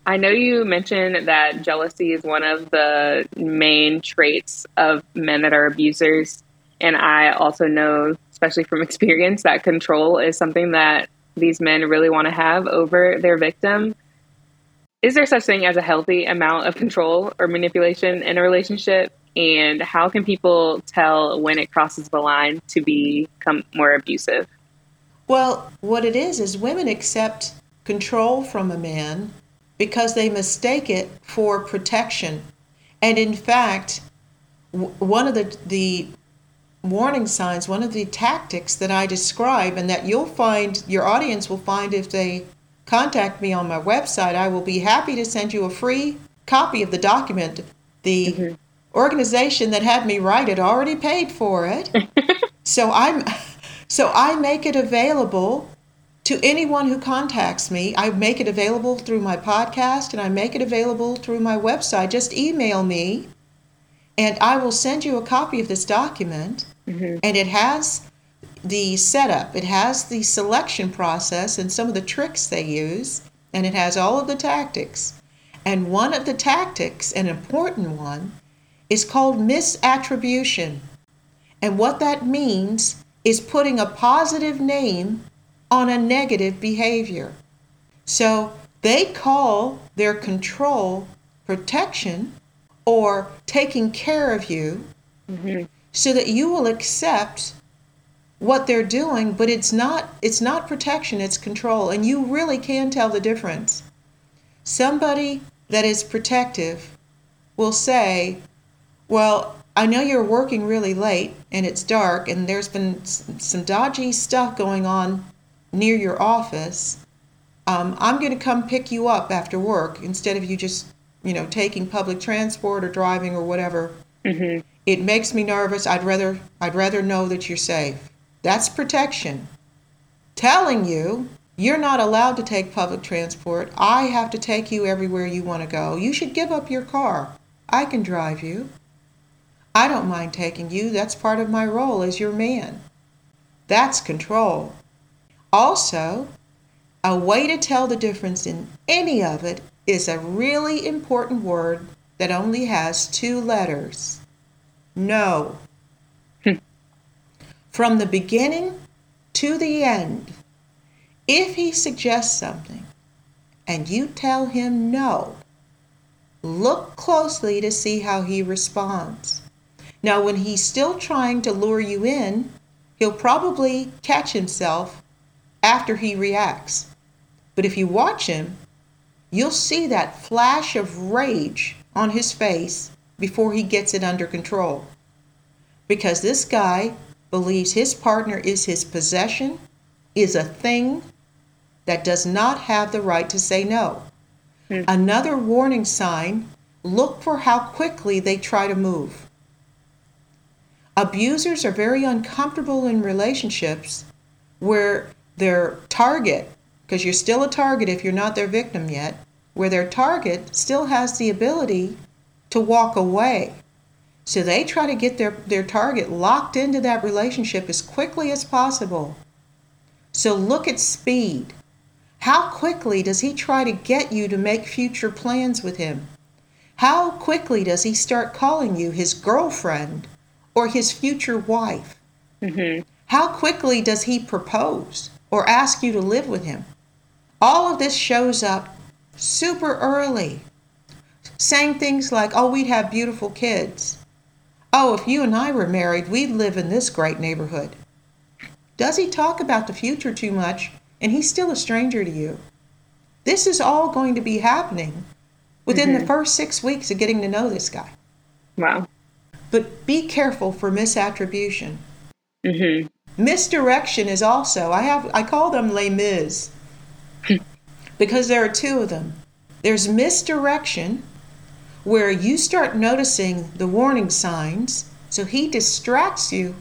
I know you mentioned that jealousy is one of the main traits of men that are abusers. And I also know, especially from experience, that control is something that these men really want to have over their victim. Is there such thing as a healthy amount of control or manipulation in a relationship? And how can people tell when it crosses the line to become more abusive? Well, what it is is women accept control from a man because they mistake it for protection. And in fact, w- one of the the warning signs, one of the tactics that I describe and that you'll find your audience will find if they contact me on my website, I will be happy to send you a free copy of the document. The mm-hmm. Organization that had me write it already paid for it. so I'm so I make it available to anyone who contacts me. I make it available through my podcast and I make it available through my website. Just email me and I will send you a copy of this document. Mm-hmm. And it has the setup, it has the selection process and some of the tricks they use, and it has all of the tactics. And one of the tactics, an important one, is called misattribution. And what that means is putting a positive name on a negative behavior. So they call their control protection or taking care of you. Mm-hmm. so that you will accept what they're doing, but it's not it's not protection, it's control, and you really can tell the difference. Somebody that is protective will say, "Well, I know you're working really late and it's dark and there's been some dodgy stuff going on near your office. Um, I'm going to come pick you up after work instead of you just, you know, taking public transport or driving or whatever. Mm-hmm. It makes me nervous. I'd rather I'd rather know that you're safe. That's protection. Telling you you're not allowed to take public transport. I have to take you everywhere you want to go. You should give up your car. I can drive you. I don't mind taking you. That's part of my role as your man. That's control. Also, a way to tell the difference in any of it is a really important word that only has two letters no. Hmm. From the beginning to the end, if he suggests something and you tell him no, look closely to see how he responds. Now, when he's still trying to lure you in, he'll probably catch himself after he reacts. But if you watch him, you'll see that flash of rage on his face before he gets it under control. Because this guy believes his partner is his possession, is a thing that does not have the right to say no. Mm. Another warning sign look for how quickly they try to move. Abusers are very uncomfortable in relationships where their target, because you're still a target if you're not their victim yet, where their target still has the ability to walk away. So they try to get their, their target locked into that relationship as quickly as possible. So look at speed. How quickly does he try to get you to make future plans with him? How quickly does he start calling you his girlfriend or his future wife? Mm-hmm. How quickly does he propose or ask you to live with him? All of this shows up super early, saying things like, Oh, we'd have beautiful kids. Oh, if you and I were married, we'd live in this great neighborhood. Does he talk about the future too much and he's still a stranger to you? This is all going to be happening within mm-hmm. the first six weeks of getting to know this guy. Wow. But be careful for misattribution. Mm-hmm. Misdirection is also, I have I call them les mis because there are two of them. There's misdirection where you start noticing the warning signs, so he distracts you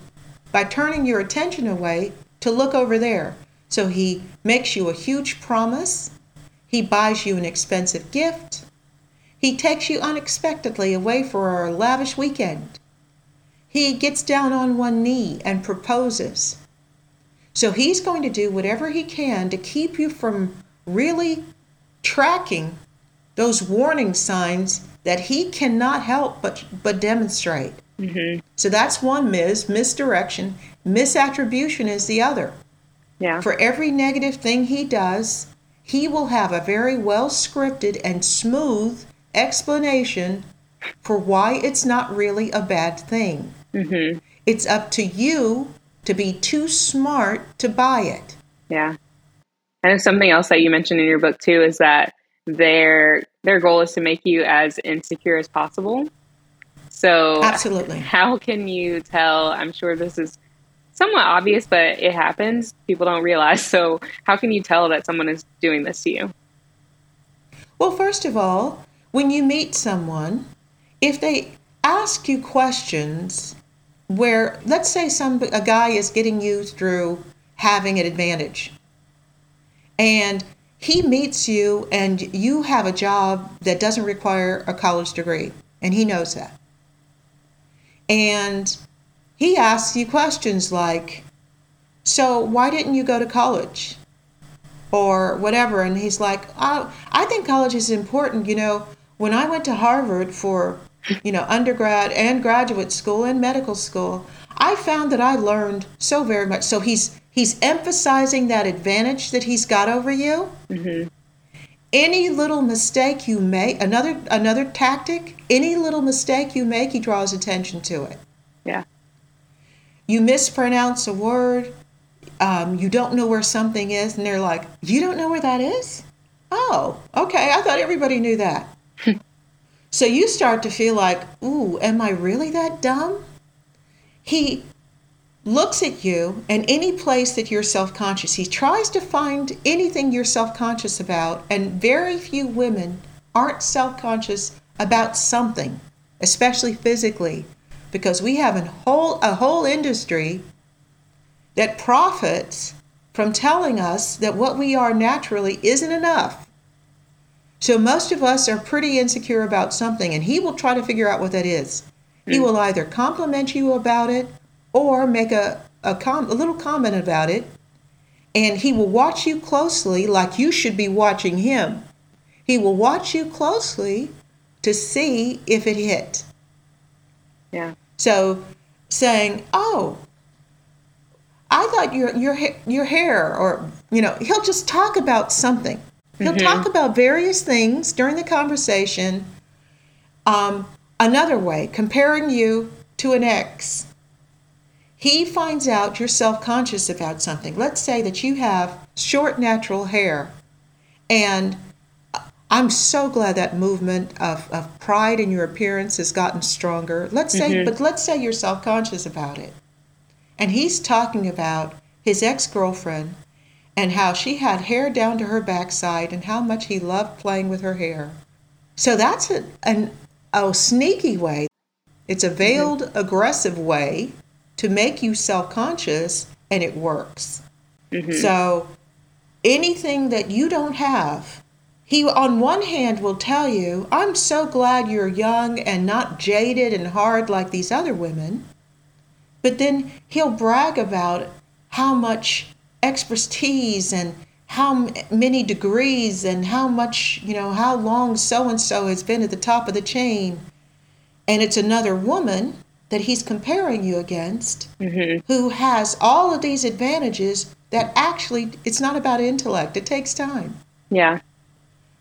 by turning your attention away to look over there. So he makes you a huge promise, he buys you an expensive gift, he takes you unexpectedly away for a lavish weekend. He gets down on one knee and proposes. So he's going to do whatever he can to keep you from really tracking those warning signs that he cannot help but, but demonstrate. Mm-hmm. So that's one mis, misdirection. Misattribution is the other. Yeah. For every negative thing he does, he will have a very well scripted and smooth explanation for why it's not really a bad thing. Mm-hmm. It's up to you to be too smart to buy it. Yeah. And something else that you mentioned in your book too is that their their goal is to make you as insecure as possible. So Absolutely. How can you tell? I'm sure this is somewhat obvious, but it happens. People don't realize. So how can you tell that someone is doing this to you? Well, first of all, when you meet someone, if they ask you questions where let's say some a guy is getting you through having an advantage and he meets you and you have a job that doesn't require a college degree and he knows that and he asks you questions like so why didn't you go to college? or whatever and he's like oh, i think college is important you know when i went to harvard for you know, undergrad and graduate school and medical school, I found that I learned so very much. So he's he's emphasizing that advantage that he's got over you. Mm-hmm. Any little mistake you make, another another tactic. Any little mistake you make, he draws attention to it. Yeah. you mispronounce a word, um, you don't know where something is, and they're like, You don't know where that is? Oh, okay. I thought everybody knew that. So you start to feel like, Ooh, am I really that dumb? He looks at you and any place that you're self conscious, he tries to find anything you're self conscious about, and very few women aren't self conscious about something, especially physically, because we have a whole, a whole industry that profits from telling us that what we are naturally isn't enough. So most of us are pretty insecure about something, and he will try to figure out what that is. Mm. He hmm. will either compliment you about it or make a, a, com- a little comment about it, and he will watch you closely like you should be watching him. He will watch you closely to see if it hit. Yeah. So saying, "Oh, I thought your your your hair or you know he'll just talk about something. He'll mm-hmm. talk about various things during the conversation. Um, another way, comparing you to an ex. He finds out you're self-conscious about something. Let's say that you have short natural hair, and I'm so glad that movement of, of pride in your appearance has gotten stronger. Let's say, mm-hmm. but let's say you're self-conscious about it and he's talking about his ex girlfriend and how she had hair down to her backside and how much he loved playing with her hair. So that's a, an, a sneaky way. It's a veiled, mm-hmm. aggressive way to make you self conscious, and it works. Mm-hmm. So anything that you don't have, he on one hand will tell you, I'm so glad you're young and not jaded and hard like these other women. But then he'll brag about how much expertise and how many degrees and how much, you know, how long so and so has been at the top of the chain. And it's another woman that he's comparing you against mm-hmm. who has all of these advantages that actually it's not about intellect, it takes time. Yeah.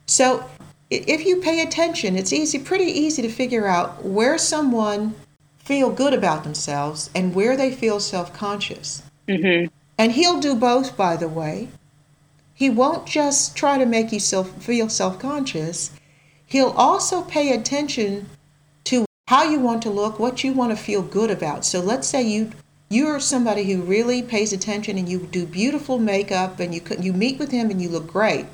So if you pay attention, it's easy, pretty easy to figure out where someone feel good about themselves and where they feel self conscious. Mm-hmm. And he'll do both, by the way. He won't just try to make you self, feel self conscious, he'll also pay attention to how you want to look, what you want to feel good about. So let's say you you're somebody who really pays attention and you do beautiful makeup and you you meet with him and you look great.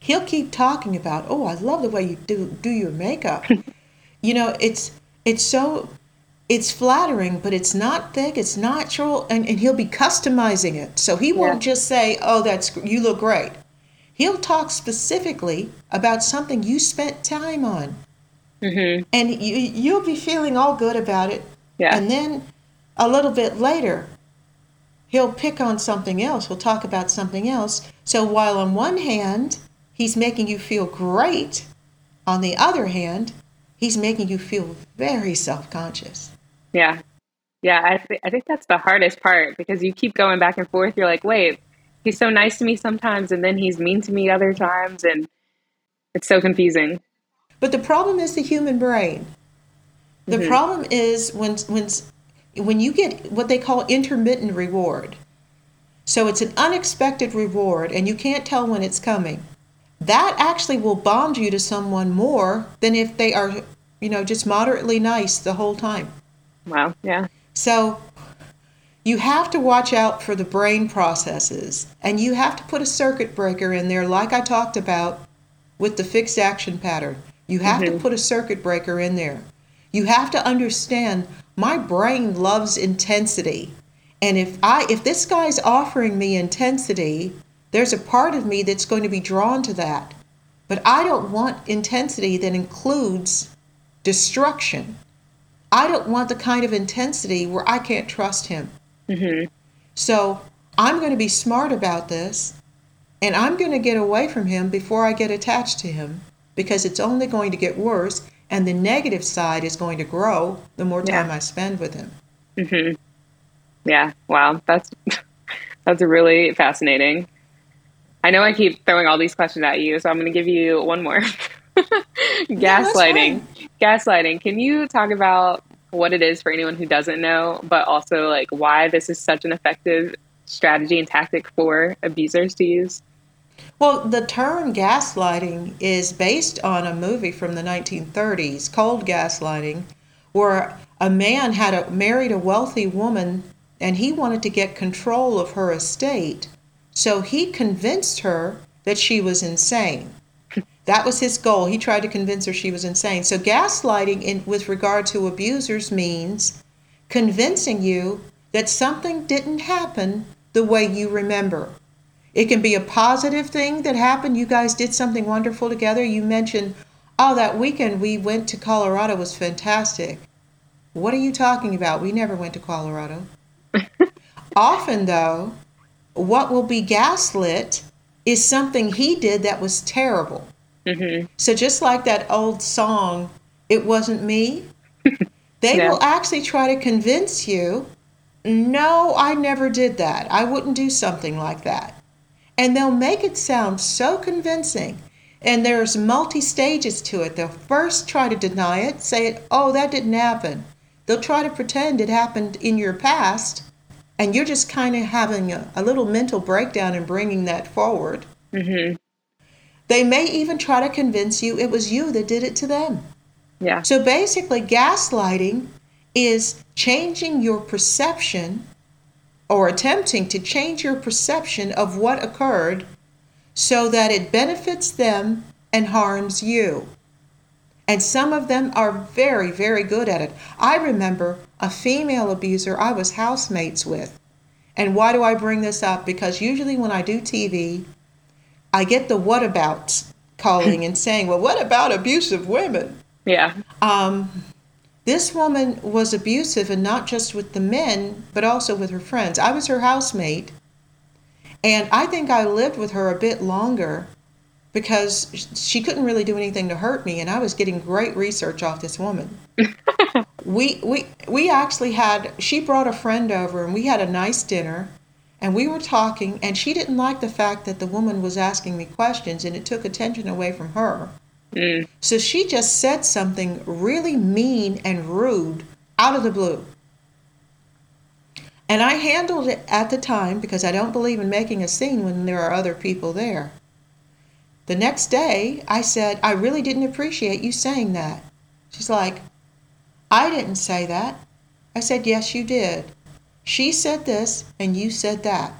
He'll keep talking about, "Oh, I love the way you do do your makeup." you know, it's it's so it's flattering, but it's not thick, it's natural, and, and he'll be customizing it. So he won't just say, Oh, that's you look great. He'll talk specifically about something you spent time on. Mm-hmm. And you, you'll be feeling all good about it. Yeah. And then a little bit later, he'll pick on something else. He'll talk about something else. So while on one hand, he's making you feel great, on the other hand, he's making you feel very self-conscious yeah. Yeah I, th- I think that's the hardest part because you keep going back and forth. You're like wait he's so nice to me sometimes and then he's mean to me other times and it's so confusing. But the problem is the human brain. The mm-hmm. problem is when when when you get what they call intermittent reward. So it's an unexpected reward and you can't tell when it's coming. That actually will bond you to someone more than if they are, you know, just moderately nice the whole time. Wow. Yeah. So you have to watch out for the brain processes and you have to put a circuit breaker in there, like I talked about with the fixed action pattern. You have mm-hmm. to put a circuit breaker in there. You have to understand my brain loves intensity. And if I if this guy's offering me intensity, there's a part of me that's going to be drawn to that. But I don't want intensity that includes destruction. I don't want the kind of intensity where I can't trust him. Mm-hmm. So I'm going to be smart about this and I'm going to get away from him before I get attached to him because it's only going to get worse and the negative side is going to grow the more time yeah. I spend with him. Mm-hmm. Yeah. Wow. That's that's really fascinating. I know I keep throwing all these questions at you, so I'm going to give you one more. gaslighting. Gaslighting. Can you talk about what it is for anyone who doesn't know, but also like why this is such an effective strategy and tactic for abusers to use? Well, the term gaslighting is based on a movie from the 1930s, Cold Gaslighting, where a man had a, married a wealthy woman and he wanted to get control of her estate. So he convinced her that she was insane. That was his goal. He tried to convince her she was insane. So gaslighting in, with regard to abusers means convincing you that something didn't happen the way you remember. It can be a positive thing that happened. You guys did something wonderful together. You mentioned, oh, that weekend we went to Colorado was fantastic. What are you talking about? We never went to Colorado. Often, though, what will be gaslit is something he did that was terrible. Mm-hmm. So, just like that old song, It Wasn't Me, they will actually try to convince you no, I never did that. I wouldn't do something like that. And they'll make it sound so convincing. And there's multi stages to it. They'll first try to deny it, say it, oh, that didn't happen. They'll try to pretend it happened in your past, and you're just kind of having a, a, little mental breakdown and bringing that forward. Mm-hmm. They may even try to convince you it was you that did it to them. Yeah. So basically, gaslighting is changing your perception or attempting to change your perception of what occurred so that it benefits them and harms you. And some of them are very, very good at it. I remember a female abuser I was housemates with. And why do I bring this up? Because usually when I do TV, I get the what abouts calling and saying, well, what about abusive women? Yeah. Um, this woman was abusive, and not just with the men, but also with her friends. I was her housemate, and I think I lived with her a bit longer because she couldn't really do anything to hurt me, and I was getting great research off this woman. we we we actually had she brought a friend over, and we had a nice dinner, and we were talking, and she didn't like the fact that the woman was asking me questions, and it took attention away from her. Mm. So she just said something really mean and rude out of the blue. And I handled it at the time because I don't believe in making a scene when there are other people there. The next day, I said, I really didn't appreciate you saying that. She's like, I didn't say that. I said, Yes, you did. She said this and you said that.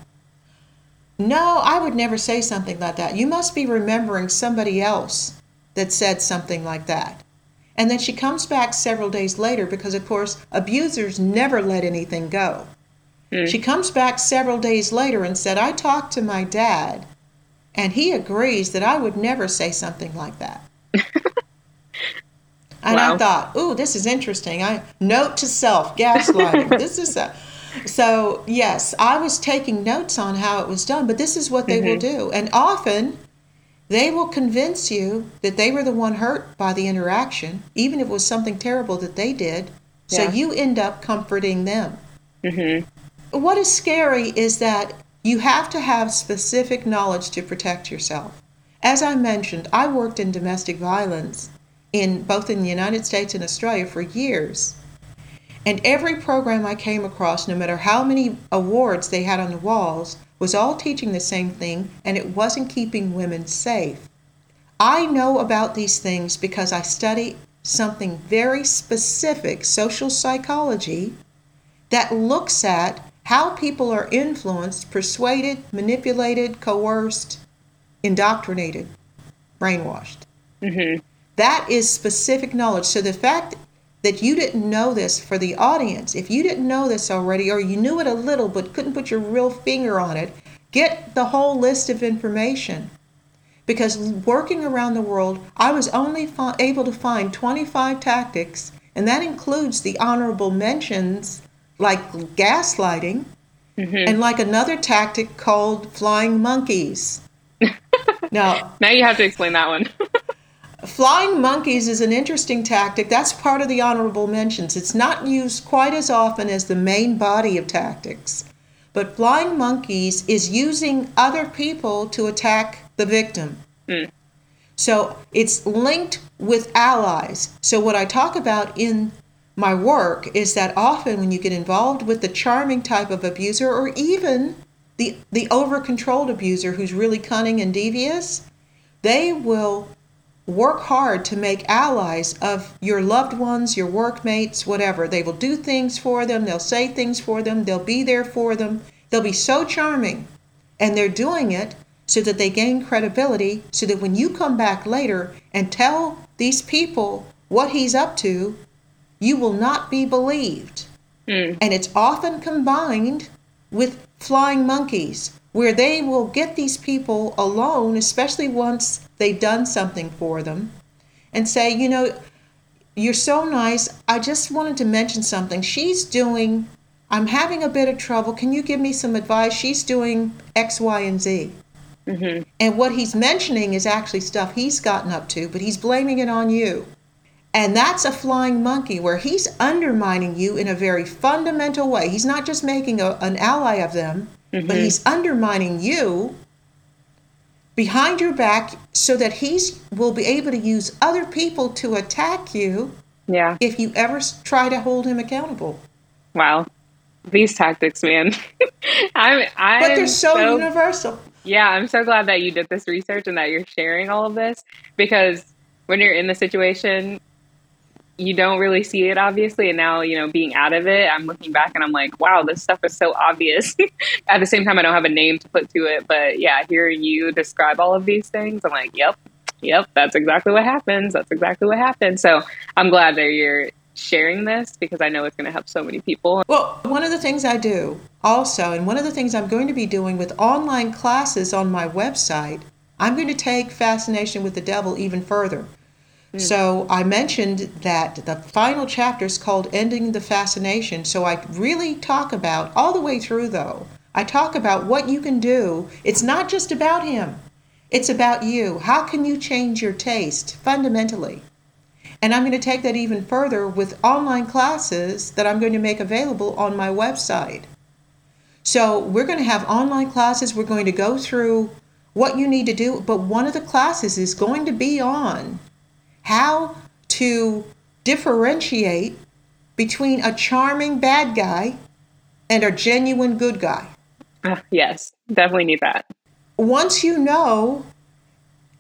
No, I would never say something like that. You must be remembering somebody else that said something like that. And then she comes back several days later because, of course, abusers never let anything go. Mm. She comes back several days later and said, I talked to my dad, and he agrees that I would never say something like that. and wow. I thought, ooh, this is interesting. I note to self, gaslighting. this is a so yes, I was taking notes on how it was done, but this is what they mm-hmm. will do. And often they will convince you that they were the one hurt by the interaction, even if it was something terrible that they did. So you end up comforting them. Mm-hmm. What is scary is that you have to have specific knowledge to protect yourself. As I mentioned, I worked in domestic violence in both in the United States and Australia for years. And every program I came across, no matter how many awards they had on the walls, was all teaching the same thing, and it wasn't keeping women safe. I know about these things because I study something very specific, social psychology, that looks at how people are influenced, persuaded, manipulated, coerced, indoctrinated, brainwashed. Mm-hmm. That is specific knowledge. So the fact that you didn't know this for the audience, if you didn't know this already, or you knew it a little but couldn't put your real finger on it, get the whole list of information. Because working around the world, I was only fi- able to find 25 tactics, and that includes the honorable mentions like gaslighting mm-hmm. and like another tactic called flying monkeys. now, now you have to explain that one. Flying monkeys is an interesting tactic. That's part of the honorable mentions. It's not used quite as often as the main body of tactics. But flying monkeys is using other people to attack the victim. Mm. So it's linked with allies. So, what I talk about in my work is that often when you get involved with the charming type of abuser or even the the over controlled abuser who's really cunning and devious, they will work hard to make allies of your loved ones, your workmates, whatever. They will do things for them, they'll say things for them, they'll be there for them. They'll be so charming. And they're doing it so that they gain credibility, so that when you come back later and tell these people what he's up to, you will not be believed. Mm. And it's often combined with flying monkeys, where they will get these people alone, especially once they've done something for them, and say, you know, you're so nice. I just wanted to mention something. She's doing, I'm having a bit of trouble. Can you give me some advice? She's doing X, Y, and Z. Mm-hmm. And what he's mentioning is actually stuff he's gotten up to, but he's blaming it on you. And that's a flying monkey where he's undermining you in a very fundamental way. He's not just making a, an ally of them, mm-hmm. but he's undermining you behind your back so that he's will be able to use other people to attack you yeah. if you ever try to hold him accountable. Wow. These tactics man. I'm i but they're so, so universal. Yeah i'm so glad that you did this research and that you're sharing all of this because when you're in the situation you don't really see it obviously and now you know being out of it i'm looking back and i'm like wow this stuff is so obvious. At the same time i don't have a name to put to it but yeah hearing you describe all of these things. I'm like yep yep that's exactly what happens that's exactly what happens. So i'm glad that you're sharing this because i know it's going to help so many people. Well one of the things i do also and one of the things i'm going to be doing with online classes on my website i'm going to take fascination with the devil even further Mm. So I mentioned that the final chapter is called Ending the Fascination. So I really talk about, all the way through though, I talk about what you can do. It's not just about him, it's about you. How can you change your taste fundamentally? And I'm going to take that even further with online classes that I'm going to make available on my website. So we're going to have online classes. We're going to go through what you need to do. But one of the classes is going to be on how to differentiate between a charming bad guy and a genuine good guy. Uh, yes, definitely need that. Once you know,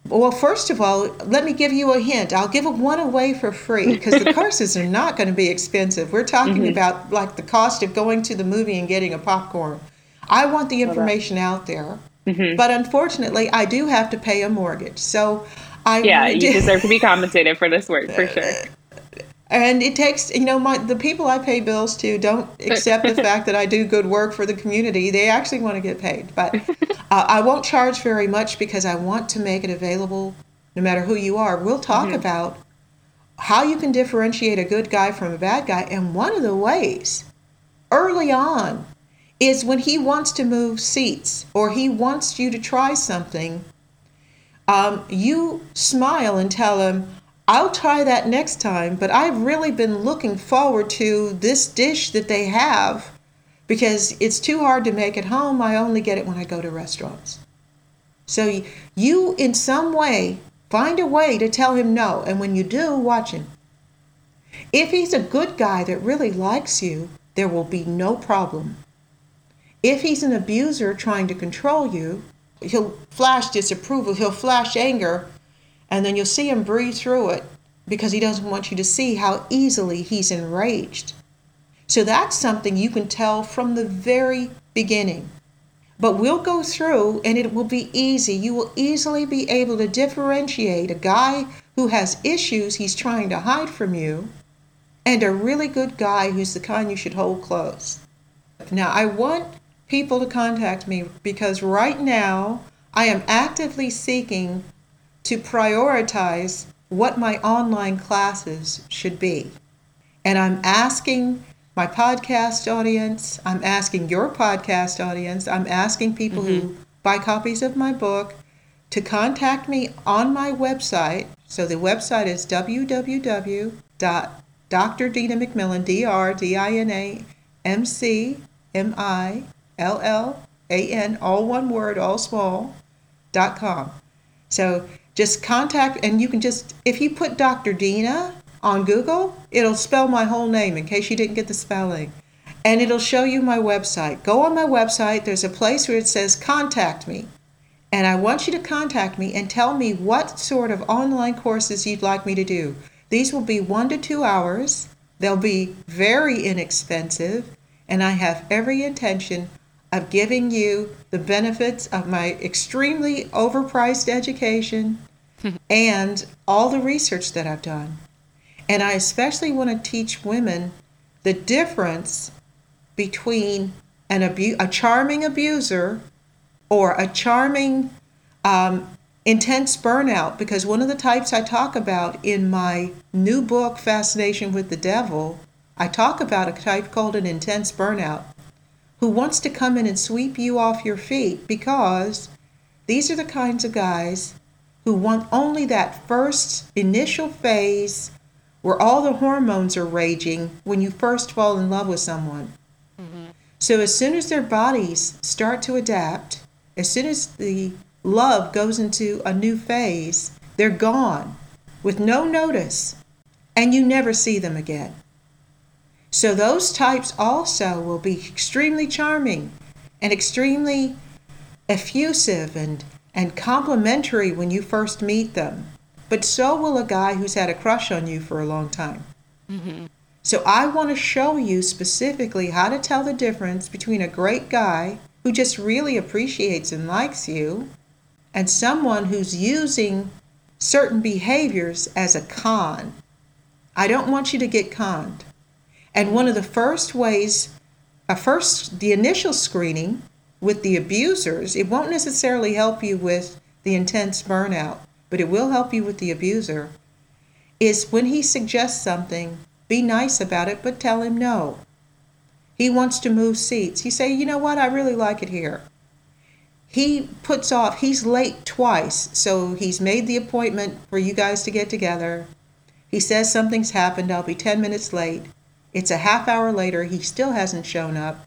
well, first of all, let me give you a hint. I'll give one away for free because the courses are not going to be expensive. We're talking mm-hmm. about like the cost of going to the movie and getting a popcorn. I want the information out there. Mm-hmm. But unfortunately, I do have to pay a mortgage. So I yeah, you deserve to be compensated for this work for sure. And it takes, you know, my the people I pay bills to don't accept the fact that I do good work for the community. They actually want to get paid, but uh, I won't charge very much because I want to make it available, no matter who you are. We'll talk mm-hmm. about how you can differentiate a good guy from a bad guy, and one of the ways, early on, is when he wants to move seats or he wants you to try something um, you smile and tell him, I'll try that next time, but I've really been looking forward to this dish that they have because it's too hard to make at home. I only get it when I go to restaurants. So you, in some way, find a way to tell him no. And when you do, watch him. If he's a good guy that really likes you, there will be no problem. If he's an abuser trying to control you, he'll flash disapproval, he'll flash anger, and then you'll see him breathe through it because he doesn't want you to see how easily he's enraged. So that's something you can tell from the very beginning. But we'll go through and it will be easy. You will easily be able to differentiate a guy who has issues he's trying to hide from you and a really good guy who's the kind you should hold close. Now, I want people to contact me because right now I am actively seeking to prioritize what my online classes should be. And I'm asking my podcast audience, I'm asking your podcast audience, I'm asking people mm-hmm. who buy copies of my book to contact me on my website. So the website is www.drdinamcmillan, D-R-D-I-N-A-M-C-M-I L L A N, all one word, all small, dot com. So just contact, and you can just, if you put Dr. Dina on Google, it'll spell my whole name in case you didn't get the spelling. And it'll show you my website. Go on my website, there's a place where it says contact me. And I want you to contact me and tell me what sort of online courses you'd like me to do. These will be one to two hours. They'll be very inexpensive. And I have every intention of giving you the benefits of my extremely overpriced education and all the research that I've done. And I especially want to teach women the difference between an abu- a charming abuser or a charming um, intense burnout because one of the types I talk about in my new book, Fascination with the Devil, I talk about a type called an intense burnout who wants to come in and sweep you off your feet because these are the kinds of guys who want only that first initial phase where all the hormones are raging when you first fall in love with someone. Mm-hmm. So as soon as their bodies start to adapt, as soon as the love goes into a new phase, they're gone with no notice, and you never see them again. So, those types also will be extremely charming and extremely effusive and, and complimentary when you first meet them. But so will a guy who's had a crush on you for a long time. Mm-hmm. So, I want to show you specifically how to tell the difference between a great guy who just really appreciates and likes you and someone who's using certain behaviors as a con. I don't want you to get conned. And one of the first ways, a first, the initial screening with the abusers, it won't necessarily help you with the intense burnout, but it will help you with the abuser, is when he suggests something, be nice about it, but tell him no. He wants to move seats. You say, you know what, I really like it here. He puts off, he's late twice, so he's made the appointment for you guys to get together. He says something's happened, I'll be 10 minutes late. It's a half hour later, he still hasn't shown up.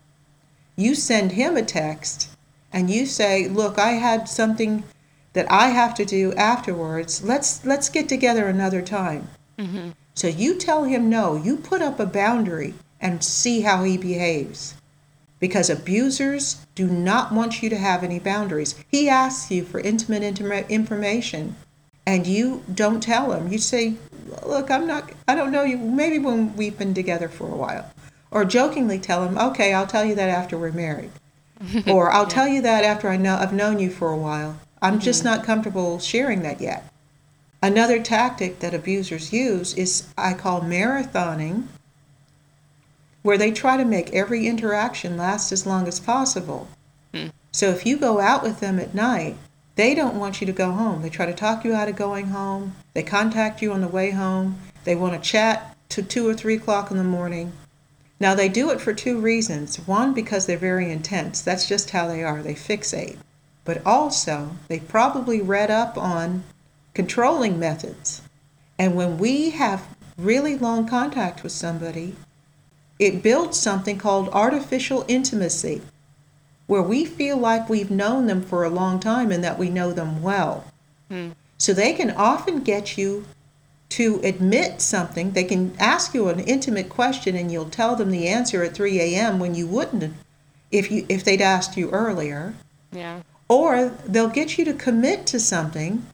You send him a text and you say, "Look, I had something that I have to do afterwards. Let's let's get together another time." Mm-hmm. So you tell him no. You put up a boundary and see how he behaves. Because abusers do not want you to have any boundaries. He asks you for intimate, intimate information and you don't tell him. You say, look, I'm not, I don't know you, maybe when we've been together for a while. Or jokingly tell him, okay, I'll tell you that after we're married. or I'll yeah. tell you that after I know, I've known you for a while. I'm mm-hmm. just not comfortable sharing that yet. Another tactic that abusers use is I call marathoning, where they try to make every interaction last as long as possible. Hmm. So if you go out with them at night they don't want you to go home. They try to talk you out of going home. They contact you on the way home. They want to chat to two or three o'clock in the morning. Now, they do it for two reasons. One, because they're very intense. That's just how they are. They fixate. But also, they probably read up on controlling methods. And when we have really long contact with somebody, it builds something called artificial intimacy where we feel like we've known them for a long time and that we know them well. Hmm. So they can often get you to admit something. They can ask you an intimate question and you'll tell them the answer at 3 a.m. when you wouldn't if you if they'd asked you earlier. Yeah. Or they'll get you to commit to something.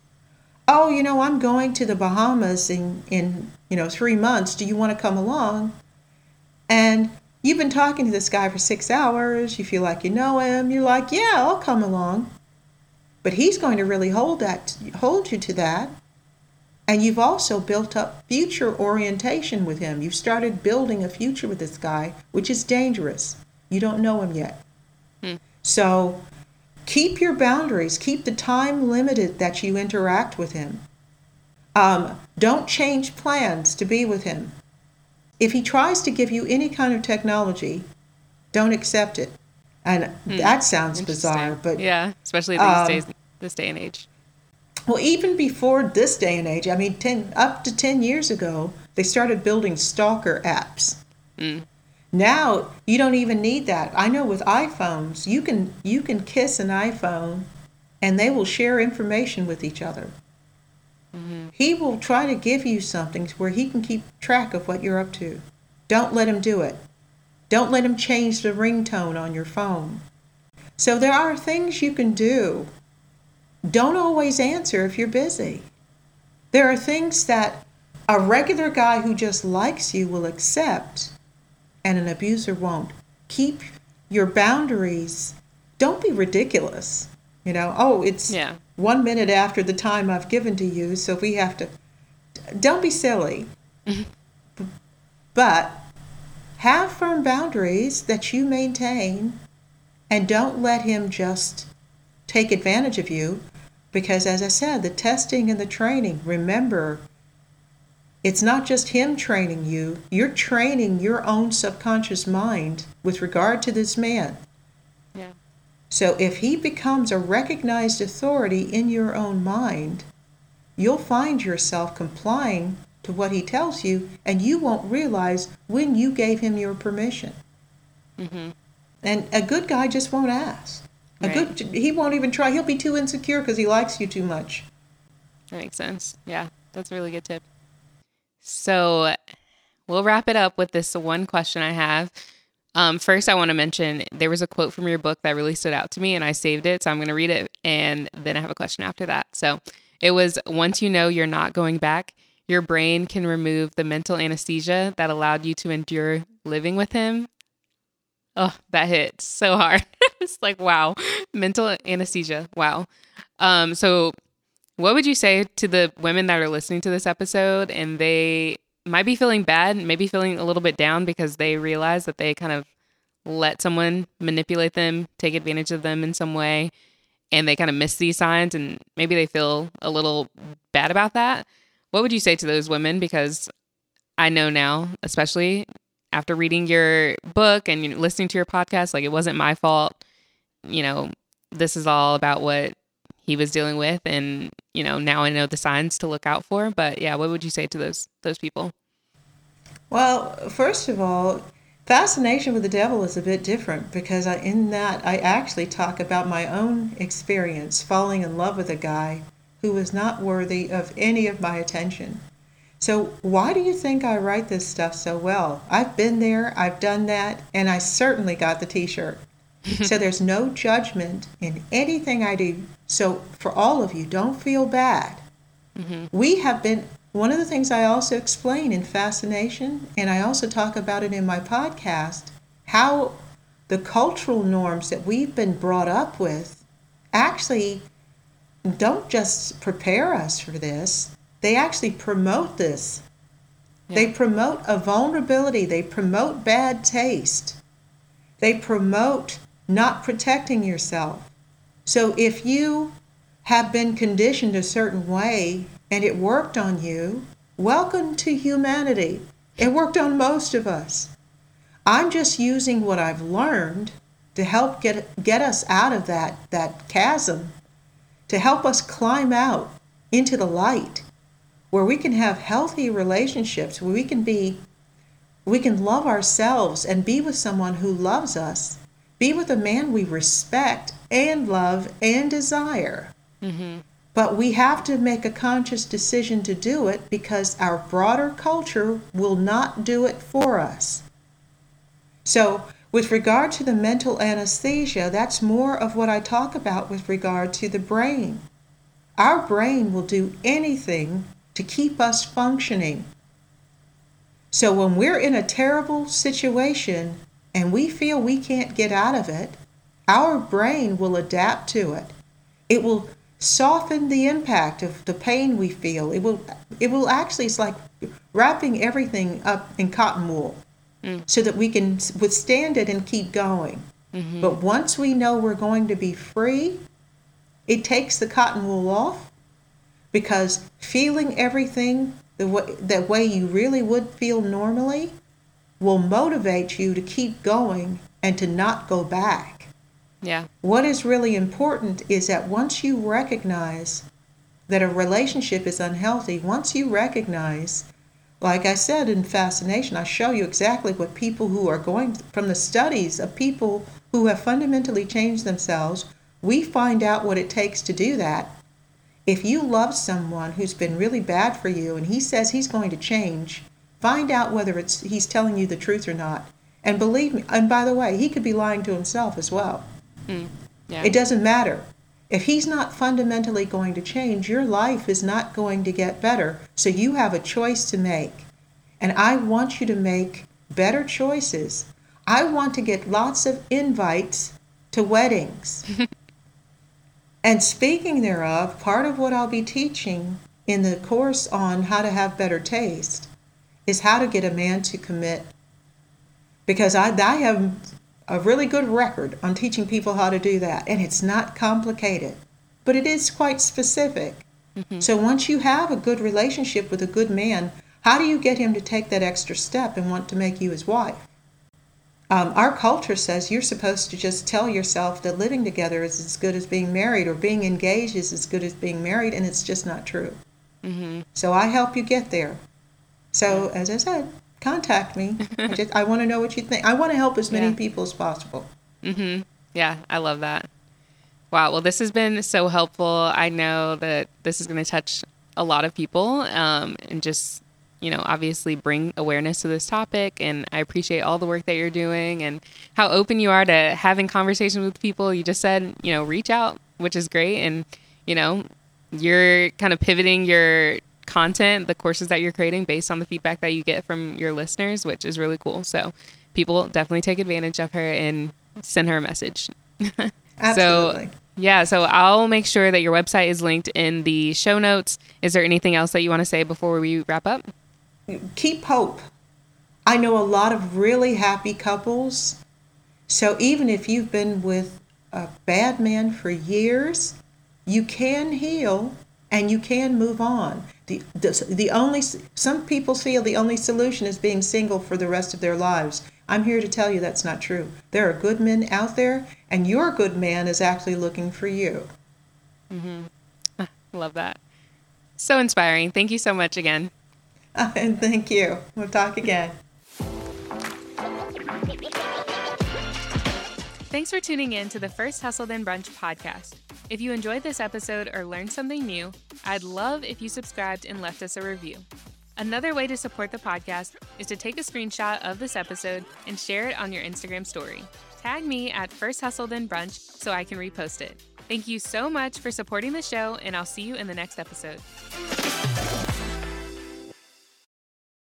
Oh, you know, I'm going to the Bahamas in in, you know, 3 months. Do you want to come along? And You've been talking to this guy for six hours. You feel like you know him. You're like, yeah, I'll come along. But he's going to really hold that, hold you to that. And you've also built up future orientation with him. You've started building a future with this guy, which is dangerous. You don't know him yet. Hmm. So keep your boundaries, keep the time limited that you interact with him. Um, don't change plans to be with him. If he tries to give you any kind of technology, don't accept it. And hmm. that sounds bizarre, but yeah, especially these um, days, this day and age. Well, even before this day and age, I mean, ten up to ten years ago, they started building stalker apps. Hmm. Now you don't even need that. I know with iPhones, you can you can kiss an iPhone, and they will share information with each other. Mm-hmm. He will try to give you something where he can keep track of what you're up to. Don't let him do it. Don't let him change the ringtone on your phone. So there are things you can do. Don't always answer if you're busy. There are things that a regular guy who just likes you will accept and an abuser won't. Keep your boundaries. Don't be ridiculous. You know, oh, it's yeah. One minute after the time I've given to you, so we have to. Don't be silly. Mm-hmm. but have firm boundaries that you maintain and don't let him just take advantage of you because, as I said, the testing and the training, remember, it's not just him training you, you're training your own subconscious mind with regard to this man. Yeah. So if he becomes a recognized authority in your own mind, you'll find yourself complying to what he tells you, and you won't realize when you gave him your permission. Mm-hmm. And a good guy just won't ask. A right. good he won't even try. He'll be too insecure because he likes you too much. That makes sense. Yeah, that's a really good tip. So we'll wrap it up with this one question I have. Um, first, I want to mention there was a quote from your book that really stood out to me, and I saved it. So I'm going to read it, and then I have a question after that. So it was Once you know you're not going back, your brain can remove the mental anesthesia that allowed you to endure living with him. Oh, that hit so hard. it's like, wow, mental anesthesia. Wow. Um, so what would you say to the women that are listening to this episode and they might be feeling bad, maybe feeling a little bit down because they realize that they kind of let someone manipulate them, take advantage of them in some way, and they kind of miss these signs and maybe they feel a little bad about that? What would you say to those women? Because I know now, especially after reading your book and listening to your podcast, like it wasn't my fault. You know, this is all about what he was dealing with and you know now i know the signs to look out for. But yeah what would you say to those those people? Well first of all fascination with the devil is a bit different because I, in that i actually talk about my own experience falling in love with a guy who was not worthy of any of my attention. So why do you think i write this stuff so well? I've been there i've done that and i certainly got the t-shirt so there's no judgment in anything I do. So for all of you, don't feel bad. Mm-hmm. We have been, one of the things I also explain in Fascination, and I also talk about it in my podcast, how the cultural norms that we've been brought up with actually don't just prepare us for this, they actually promote this. Yeah. They promote a vulnerability, they promote bad taste, they promote not protecting yourself. So if you have been conditioned a certain way and it worked on you, welcome to humanity. It worked on most of us. I'm just using what I've learned to help get get us out of that that chasm, to help us climb out into the light where we can have healthy relationships, where we can be we can love ourselves and be with someone who loves us be with a man we respect and love and desire. Mm-hmm. But we have to make a conscious decision to do it because our broader culture will not do it for us. So, with regard to the mental anesthesia, that's more of what I talk about with regard to the brain. Our brain will do anything to keep us functioning. So, when we're in a terrible situation, and we feel we can't get out of it, our brain will adapt to it. It will soften the impact of the pain we feel. It will it will actually it's like wrapping everything up in cotton wool mm. so that we can withstand it and keep going. Mm-hmm. But once we know we're going to be free, it takes the cotton wool off because feeling everything the way, the way you really would feel normally will motivate you to keep going and to not go back. Yeah. What is really important is that once you recognize that a relationship is unhealthy, once you recognize, like I said in Fascination, I show you exactly what people who are going from the studies of people who have fundamentally changed themselves, we find out what it takes to do that. if you love someone who's been really bad for you and he says he's going to change, find out whether it's he's telling you the truth or not. And believe me, and by the way, he could be lying to himself as well. Mm, yeah. It doesn't matter. If he's not fundamentally going to change, your life is not going to get better. So you have a choice to make. And I want you to make better choices. I want to get lots of invites to weddings. and speaking thereof, part of what I'll be teaching in the course on how to have better taste is how to get a man to commit. Because I, I have a really good record on teaching people how to do that, and it's not complicated, but it is quite specific. Mm-hmm. So once you have a good relationship with a good man, how do you get him to take that extra step and want to make you his wife? Um, our culture says you're supposed to just tell yourself that living together is as good as being married or being engaged is as good as being married, and it's just not true. Mm-hmm. So I help you get there. So, as I said, contact me. I, just, I want to know what you think. I want to help as many yeah. people as possible. Mm-hmm. Yeah, I love that. Wow. Well, this has been so helpful. I know that this is going to touch a lot of people um, and just you know, obviously bring awareness to this topic. And I appreciate all the work that you're doing and how open you are to having conversations with people. You just said, you know, reach out, which is great. And, you know, you're kind of pivoting your content, the courses that you're creating based on the feedback that you get from your listeners, which is really cool. So people definitely take advantage of her and send her a message. Absolutely. So, yeah, so I'll make sure that your website is linked in the show notes. Is there anything else that you want to say before we wrap up? keep hope. I know a lot of really happy couples. So even if you've been with a bad man for years, you can heal and you can move on. The, the, the only some people feel the only solution is being single for the rest of their lives. I'm here to tell you that's not true. There are good men out there, and your good man is actually looking for you. Mm-hmm. Love that. So inspiring. Thank you so much again. and thank you. We'll talk again. Thanks for tuning in to the First Hustle Then Brunch podcast. If you enjoyed this episode or learned something new, I'd love if you subscribed and left us a review. Another way to support the podcast is to take a screenshot of this episode and share it on your Instagram story. Tag me at First Hustle Then Brunch so I can repost it. Thank you so much for supporting the show, and I'll see you in the next episode.